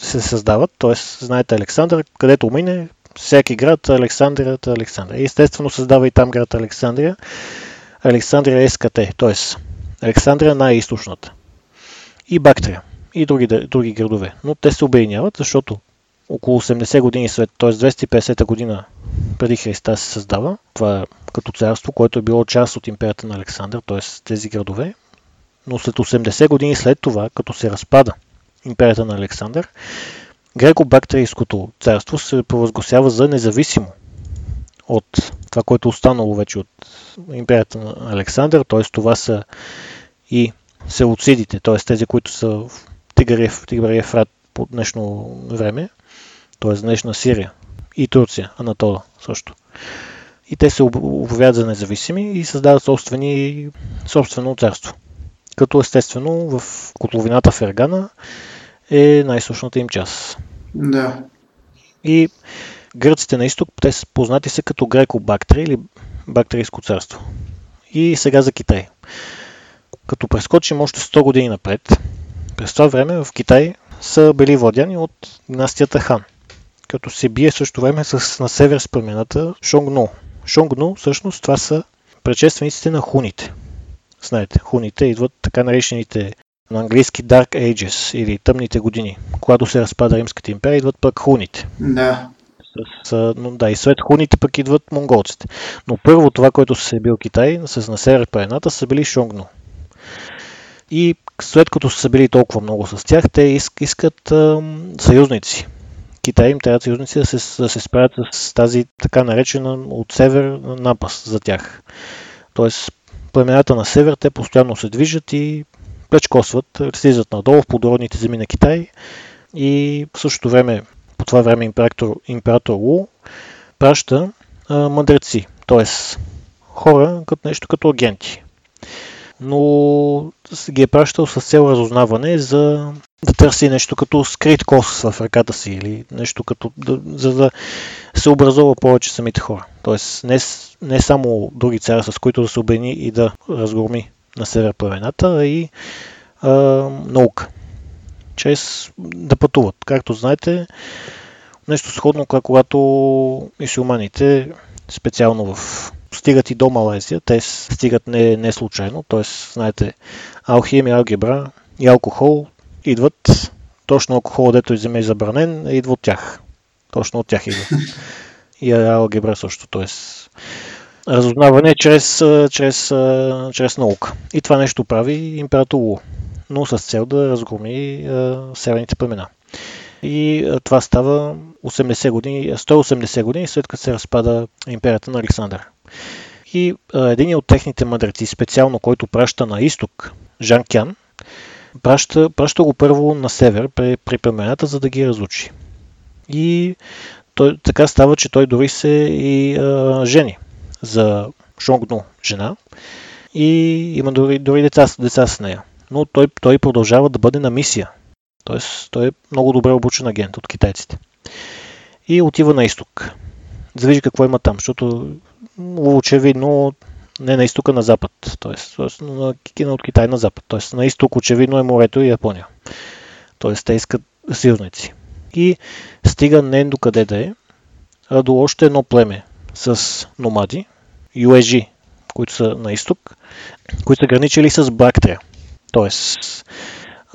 се създават, т.е. знаете Александър, където мине, всеки град Александрият Александрия. Естествено създава и там град Александрия. Александрия е СКТ, т.е. Александрия най-източната. И Бактрия. И други, други градове. Но те се обединяват, защото около 80 години след, т.е. 250 година преди Христа се създава. Това е като царство, което е било част от империята на Александър, т.е. тези градове. Но след 80 години след това, като се разпада империята на Александър, греко-бактрийското царство се провъзгласява за независимо от това, което е останало вече от империята на Александър, т.е. това са и селоцидите, т.е. тези, които са в Тигриев, Тигриев рад по днешно време, т.е. днешна Сирия и Турция, Анатола също. И те се обявяват за независими и създават собствени, собствено царство. Като естествено в котловината Фергана е най-сушната им част. Да. И гръците на изток, те са познати се като греко-бактри или бактрийско царство. И сега за Китай. Като прескочим още 100 години напред, през това време в Китай са били владяни от династията Хан, като се бие също време с, на север с племената Шонгно. Шонгно всъщност това са предшествениците на хуните. Знаете, хуните идват така наречените на английски Dark Ages или тъмните години. Когато се разпада Римската империя, идват пък хуните. Да. С, но, да, и след хуните пък идват монголците. Но първо това, което се бил Китай, с на север планината, са били Шонгно. И след като са били толкова много с тях, те иск, искат а, съюзници. Китай им трябва съюзници да се, да се справят с тази така наречена от север напаст за тях. Тоест, племената на север, те постоянно се движат и плечкосват, слизат надолу в плодородните земи на Китай и в същото време, по това време император, император Лу праща а, мъдреци, т.е. хора като нещо като агенти но ги е пращал с цел разузнаване за да търси нещо като скрит кос в ръката си или нещо като да, за да се образува повече самите хора. Тоест не, не само други цари, с които да се обедини и да разгроми на север племената, а и а, наука. Чрез да пътуват. Както знаете, нещо сходно, когато мисюлманите, специално в стигат и до Малайзия. Те стигат не, не случайно, т.е. знаете, алхимия, алгебра и алкохол идват, точно алкохол, дето иземе е забранен, идва от тях. Точно от тях идва. И алгебра също, т.е. разузнаване чрез, чрез, чрез наука. И това нещо прави император Лу, но с цел да разгроми северните племена. И това става 80 години, 180 години след като се разпада империята на Александър. И един от техните мъдреци, специално който праща на изток, Жан Кян, праща, праща го първо на север при, при племената, за да ги разучи. И той, така става, че той дори се и а, жени за Шонгно жена и има дори, дори деца, деца с нея. Но той, той продължава да бъде на мисия. Тоест, той е много добре обучен агент от китайците. И отива на изток. За да види какво има там, защото очевидно не на изтока, на запад. Тоест, на, от Китай на запад. Тоест, на изток очевидно е морето и Япония. Тоест, те искат съюзници. И стига не до къде да е, а до още едно племе с номади, юежи, които са на изток, които са граничили с Бактрия. Тоест,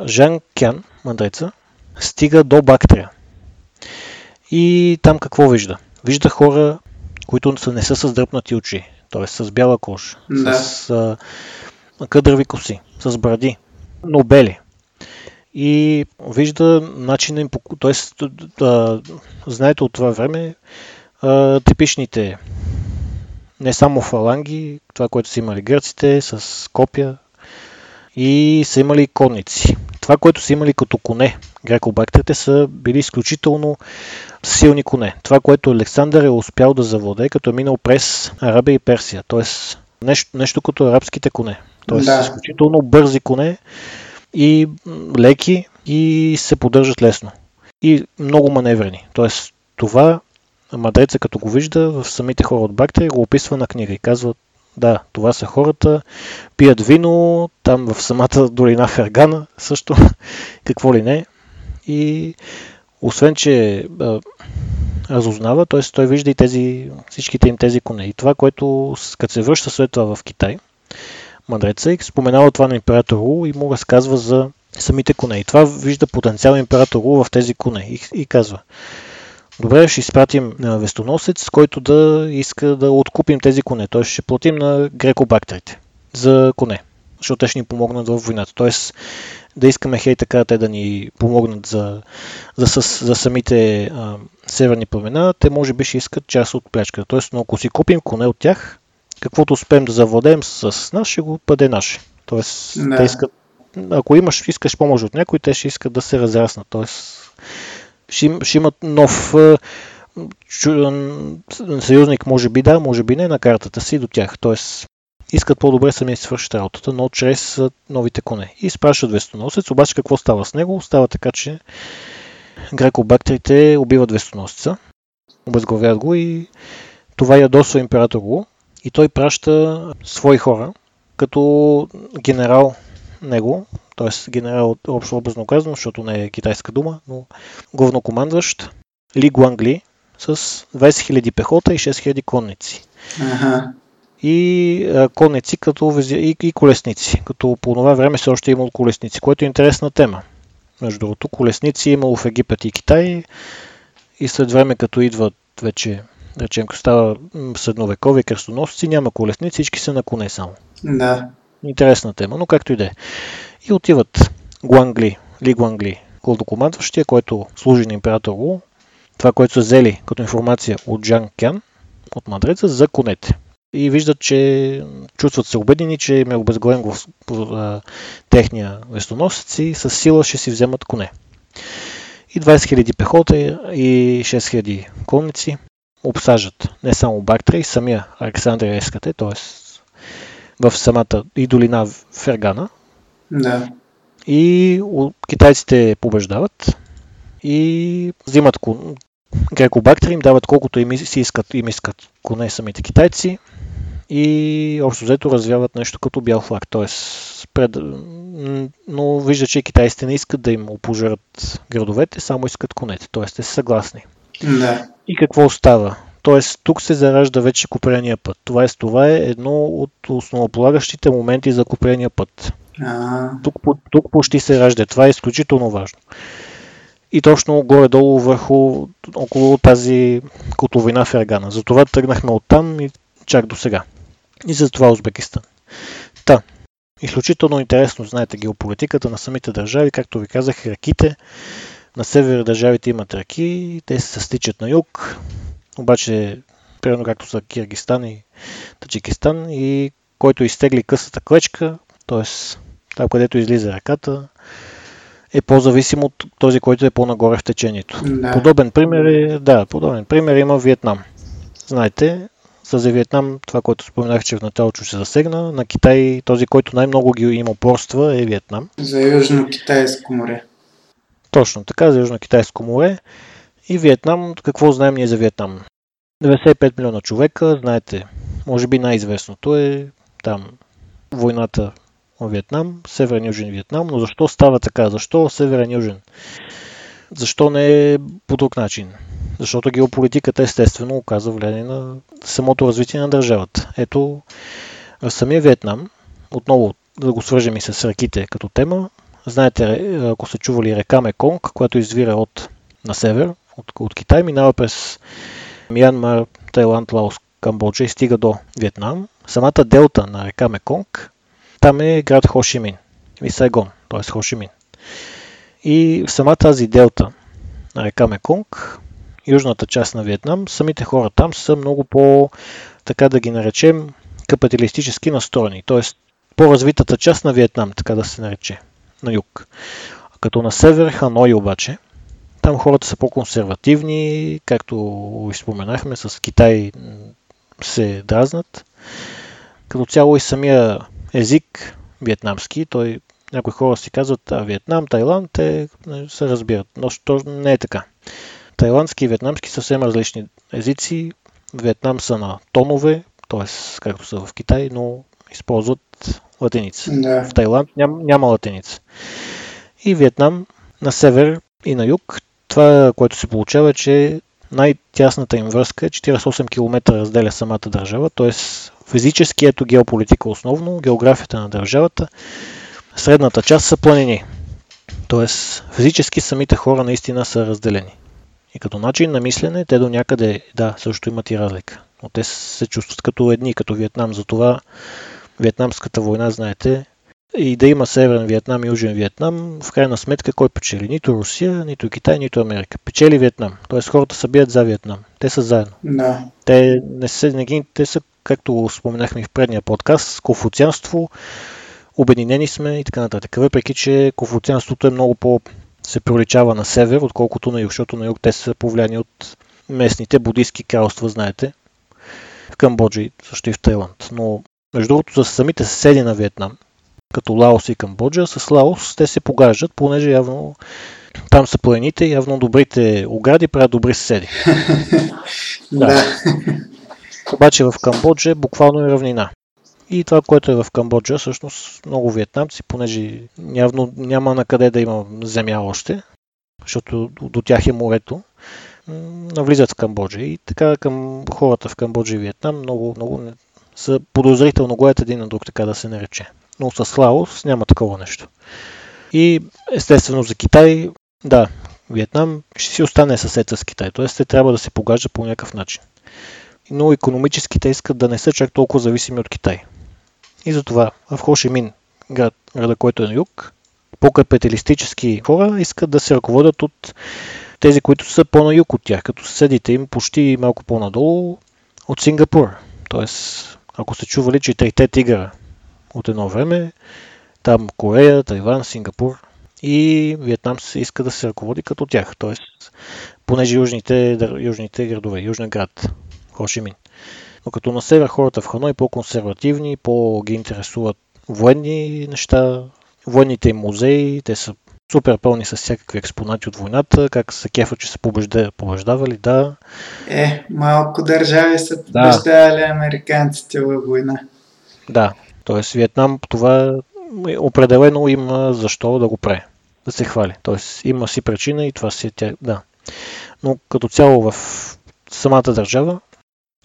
Жан Кян, мъдреца, стига до Бактрия. И там какво вижда? Вижда хора които не са с дръпнати очи, т.е. с бяла кожа, да. с а, къдрави коси, с бради, но бели. И вижда начина им, т.е. знаете от това време, а, типичните не само фаланги, това, което са имали гърците, с копия и са имали конници. Това, което са имали като коне, грекобактерите са били изключително силни коне. Това, което Александър е успял да завладее, като е минал през Арабия и Персия. Тоест нещо, нещо като арабските коне. Тоест да. изключително бързи коне и леки и се поддържат лесно. И много маневрени. Тоест това Мадреца като го вижда в самите хора от Бактрия го описва на книга и казва да, това са хората, пият вино, там в самата долина Фергана също, какво ли не. И освен, че а, разузнава, т.е. той вижда и тези, всичките им тези коне. И това, което като се връща след това в Китай, мъдреца споменава това на император Ру и му разказва за самите коне. И това вижда потенциал император Ру в тези коне и, и казва, добре, ще изпратим вестоносец, който да иска да откупим тези коне. Той ще платим на грекобактерите за коне. защото те ще ни помогнат в войната. Тоест да искаме хей така те да ни помогнат за, за, за, за самите а, северни племена, те може би ще искат част от плячката. Тоест, но ако си купим коне от тях, каквото успеем да завладеем с нас, ще го бъде наше. Тоест, да. те искат, ако имаш, искаш помощ от някой, те ще искат да се разраснат. Тоест, ще, ще имат нов съюзник, може би да, може би не, на картата си до тях. Тоест, искат по-добре сами си свършат работата, но чрез новите коне. И спрашват вестоносец, обаче какво става с него? Става така, че грекобактерите убиват вестоносеца, обезглавят го и това ядосва император го и той праща свои хора, като генерал него, т.е. генерал общо образно казано, защото не е китайска дума, но главнокомандващ Ли Гуангли с 20 000 пехота и 6 000 конници. Ага. И а, конници като и, и колесници, като по това време все още е имало колесници, което е интересна тема. Между другото, колесници е имало в Египет и Китай и след време като идват вече, речем, като става средновекови кръстоносци, няма колесници, всички са на коне само. Да. Интересна тема, но както и да е. И отиват Гуангли, Ли Гуангли, главнокомандващия, който служи на император Лу, това, което са взели като информация от Джан Кян, от Мадреца, за конете. И виждат, че чувстват се убедени, че им е обезглавен техния вестоносец и с сила ще си вземат коне. И 20 000 пехота и 6 000 конници обсажат не само Бактра и самия Александър Ескате, т.е. в самата и долина Фергана. Да. И китайците побеждават и взимат грекобактери, им дават колкото им си искат, им искат коне самите китайци и общо взето развяват нещо като бял флаг. т.е. пред... но вижда, че китайците не искат да им опожарат градовете, само искат конете, т.е. те са съгласни. Да. И какво става? Тоест, тук се заражда вече купрения път. Това е, това е едно от основополагащите моменти за купрения път. Тук, тук почти се ражда. Това е изключително важно. И точно горе-долу върху около тази котловина в Ергана. Затова тръгнахме оттам и чак до сега. И за това Узбекистан. Та, изключително интересно знаете геополитиката на самите държави, както ви казах, раките. На север държавите имат раки, те се стичат на юг, обаче, примерно както са Киргистан и Таджикистан, и който изтегли късата клечка, т.е. там където излиза ръката, е по-зависим от този, който е по-нагоре в течението. Да. Подобен пример е, да, подобен пример има Виетнам. Знаете, за Виетнам, това, което споменах, че в началото ще се засегна, на Китай този, който най-много ги има упорства е Виетнам. За Южно-Китайско море. Точно така, за Южно-Китайско море. И Виетнам, какво знаем ние за Виетнам? 95 милиона човека, знаете, може би най-известното е там войната в Виетнам, Северен Южен Виетнам, но защо става така? Защо Северен Южен? Защо не е по друг начин? Защото геополитиката естествено оказа влияние на самото развитие на държавата. Ето, самия Виетнам, отново да го свържем и с реките като тема, знаете, ако са чували река Меконг, която извира от на север, от, от Китай, минава през Мянмар, Тайланд, Лаос, Камбоджа и стига до Виетнам. Самата делта на река Меконг, там е град Хошимин и Сайгон, т.е. Хошимин. И в самата тази делта на река Меконг южната част на Виетнам, самите хора там са много по, така да ги наречем, капиталистически настроени, т.е. по-развитата част на Виетнам, така да се нарече, на юг. Като на север Ханой обаче, там хората са по-консервативни, както споменахме, с Китай се дразнат. Като цяло и самия език виетнамски, той някои хора си казват, а Виетнам, Тайланд, те се разбират, но то не е така. Тайландски и вьетнамски са съвсем различни езици. Виетнам са на тонове, т.е. както са в Китай, но използват латиница. Да. В Тайланд ням, няма латиница. И Виетнам на север и на юг, това, което се получава, е, че най-тясната им връзка е 48 км разделя самата държава, т.е. физически ето геополитика основно, географията на държавата, средната част са планини. Т.е. физически самите хора наистина са разделени. И като начин на мислене, те до някъде, да, също имат и разлика. Но те се чувстват като едни, като Виетнам. Затова Виетнамската война, знаете, и да има Северен Виетнам и Южен Виетнам, в крайна сметка кой печели? Нито Русия, нито Китай, нито Америка. Печели Виетнам. Тоест хората са бият за Виетнам. Те са заедно. Да. Те, не се, не ги, те са, както споменахме в предния подкаст, конфуцианство, обединени сме и така нататък. Въпреки, че конфуцианството е много по се проличава на север, отколкото на юг, защото на юг те са повлияни от местните буддийски кралства, знаете, в Камбоджа и също и в Тайланд. Но между другото, за самите съседи на Виетнам, като Лаос и Камбоджа, с Лаос те се погаждат, понеже явно там са планините, явно добрите огради правят добри съседи. да. Обаче в Камбоджа буквално е равнина. И това, което е в Камбоджа, всъщност много вьетнамци, понеже явно няма на къде да има земя още, защото до тях е морето, навлизат в Камбоджа. И така към хората в Камбоджа и Виетнам много, много са подозрително гледат един на друг, така да се нарече. Но с Лаос няма такова нещо. И естествено за Китай, да, Виетнам ще си остане съсед с Китай, т.е. те трябва да се погаждат по някакъв начин. Но економически те искат да не са чак толкова зависими от Китай. И затова в Хошимин, град, града, който е на юг, по-капиталистически хора искат да се ръководят от тези, които са по-на юг от тях, като съседите им почти малко по-надолу от Сингапур. Тоест, ако сте чували, че трите тигъра от едно време, там Корея, Тайван, Сингапур и Виетнам се иска да се ръководи като тях. Тоест, понеже южните, южните градове, южен град, Хошимин. Но като на север хората в Ханой по-консервативни, по-ги интересуват военни неща, военните им музеи, те са супер пълни с всякакви експонати от войната, как се кефа, че са побежда, побеждавали, да. Е, малко държави са побеждавали да. американците във война. Да, т.е. Виетнам това определено има защо да го прави, да се хвали. Т.е. има си причина и това си е тя, да. Но като цяло в самата държава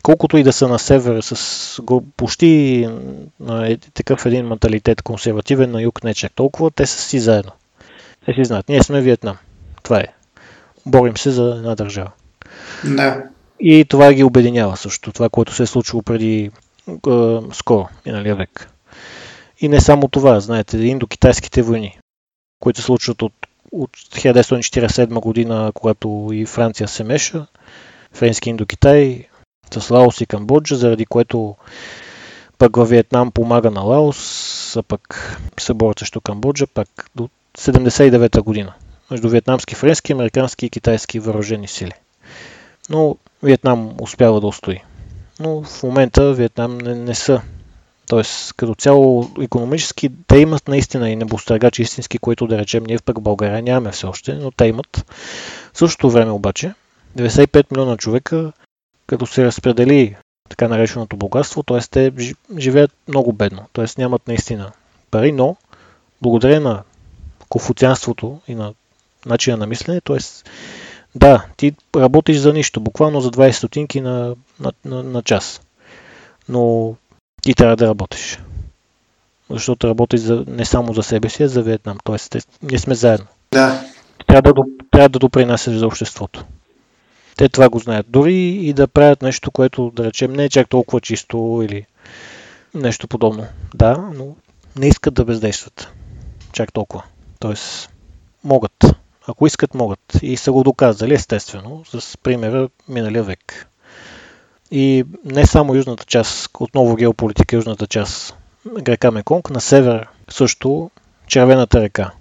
колкото и да са на север с почти е, такъв един менталитет консервативен, на юг не чак толкова, те са си заедно. Те си знаят, ние сме Виетнам. Това е. Борим се за една държава. Да. И това ги обединява също. Това, което се е случило преди е, скоро, миналия век. И не само това, знаете, индокитайските войни, които се случват от, от 1947 година, когато и Франция се меша, Френски Индокитай, с Лаос и Камбоджа, заради което пък във Виетнам помага на Лаос, а пък се борят срещу Камбоджа, пак до 79-та година. Между вьетнамски, френски, американски и китайски въоръжени сили. Но Виетнам успява да устои. Но в момента Виетнам не, не са. Тоест, като цяло економически, те имат наистина и небостъргачи истински, които да речем ние пък в България нямаме все още, но те имат. В същото време обаче, 95 милиона човека като се разпредели така нареченото богатство, т.е. те живеят много бедно, т.е. нямат наистина пари, но благодарение на конфуцианството и на начина на мислене, т.е. да, ти работиш за нищо, буквално за 20 стотинки на, на, на, на час, но ти трябва да работиш. Защото работиш за, не само за себе си, а за Виетнам. Т.е. ние сме заедно. Да. Трябва да, трябва да допринасяш за обществото. Те това го знаят. Дори и да правят нещо, което да речем не е чак толкова чисто или нещо подобно. Да, но не искат да бездействат. Чак толкова. Тоест, могат. Ако искат, могат. И са го доказали, естествено, с примера миналия век. И не само южната част, отново геополитика, южната част река Меконг, на север също Червената река,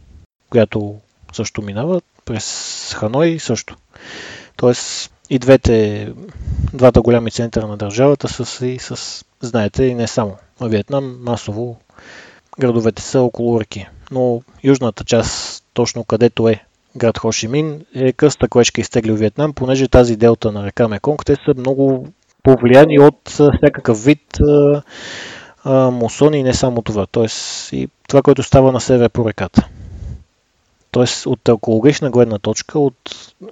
която също минава през Ханой също. Тоест и двете, двата голями центъра на държавата са и с, знаете, и не само. В Виетнам масово градовете са около реки. Но южната част, точно където е град Хошимин, е къста клечка изтегли в Виетнам, понеже тази делта на река Меконг, те са много повлияни от всякакъв вид а, а, мусони и не само това. Тоест и това, което става на север по реката. Тоест от екологична гледна точка, от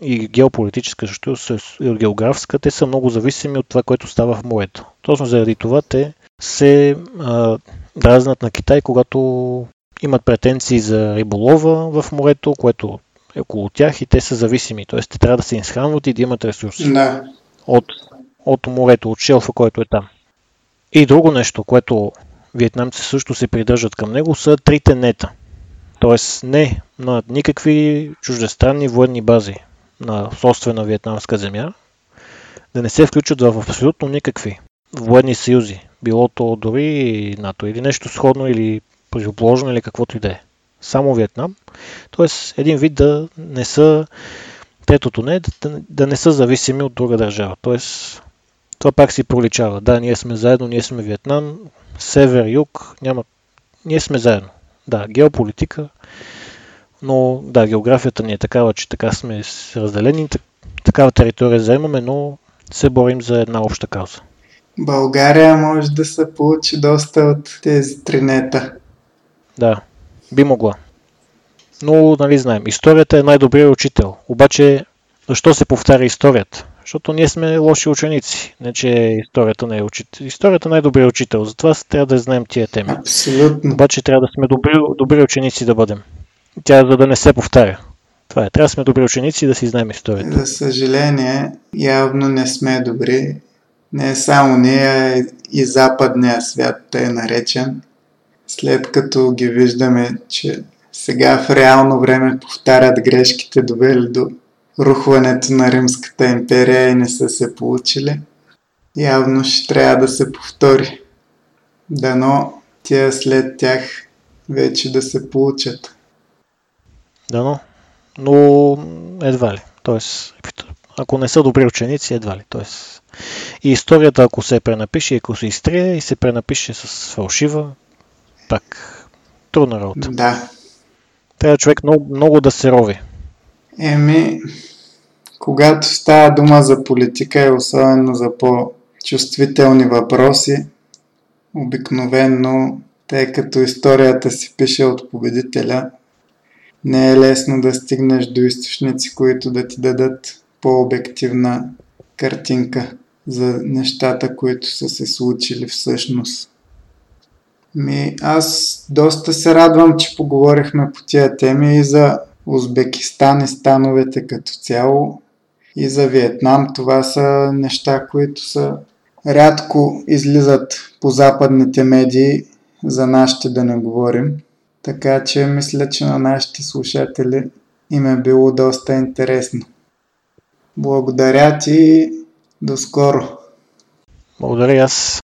и геополитическа, също и от географска, те са много зависими от това, което става в морето. Точно заради това те се а, дразнат на Китай, когато имат претенции за риболова в морето, което около тях и те са зависими. Т.е. те трябва да се изхранват и да имат ресурси. Да. От, от морето, от шелфа, който е там. И друго нещо, което вьетнамци също се придържат към него, са трите нета. Тоест не на никакви чуждестранни военни бази на собствена вьетнамска земя, да не се включат в абсолютно никакви военни съюзи, било то дори НАТО или нещо сходно или противоположно или каквото и да е. Само Виетнам. Тоест един вид да не са третото не, да, да не са зависими от друга държава. Тоест това пак си проличава. Да, ние сме заедно, ние сме Виетнам, север, юг, няма... Ние сме заедно. Да, геополитика, но да, географията ни е такава, че така сме разделени, такава територия заемаме, но се борим за една обща кауза. България може да се получи доста от тези тринета. Да, би могла. Но, нали знаем, историята е най-добрият учител. Обаче, защо се повтаря историята? Защото ние сме лоши ученици. Не, че историята не е учител. Историята е най-добрият учител. Затова трябва да знаем тия теми. Абсолютно. Обаче трябва да сме добри, добри ученици да бъдем. Тя за да не се повтаря. Това е. Трябва да сме добри ученици и да си знаем историята. За съжаление, явно не сме добри. Не само ние, и западния свят е наречен. След като ги виждаме, че сега в реално време повтарят грешките, довели до рухването на Римската империя и не са се получили, явно ще трябва да се повтори. Дано тя след тях вече да се получат. Дано, но едва ли. Тоест, ако не са добри ученици, едва ли. Тоест, и историята, ако се пренапише, ако се изтрие и се пренапише с фалшива, пак трудна работа. Да. Трябва човек много, много да се рови. Еми, когато става дума за политика и особено за по-чувствителни въпроси, обикновенно, тъй като историята си пише от победителя, не е лесно да стигнеш до източници, които да ти дадат по-обективна картинка за нещата, които са се случили всъщност. Ми, аз доста се радвам, че поговорихме по тия теми и за Узбекистан и становете като цяло и за Виетнам. Това са неща, които са рядко излизат по западните медии, за нашите да не говорим. Така че мисля, че на нашите слушатели им е било доста интересно. Благодаря ти и до скоро! Благодаря аз.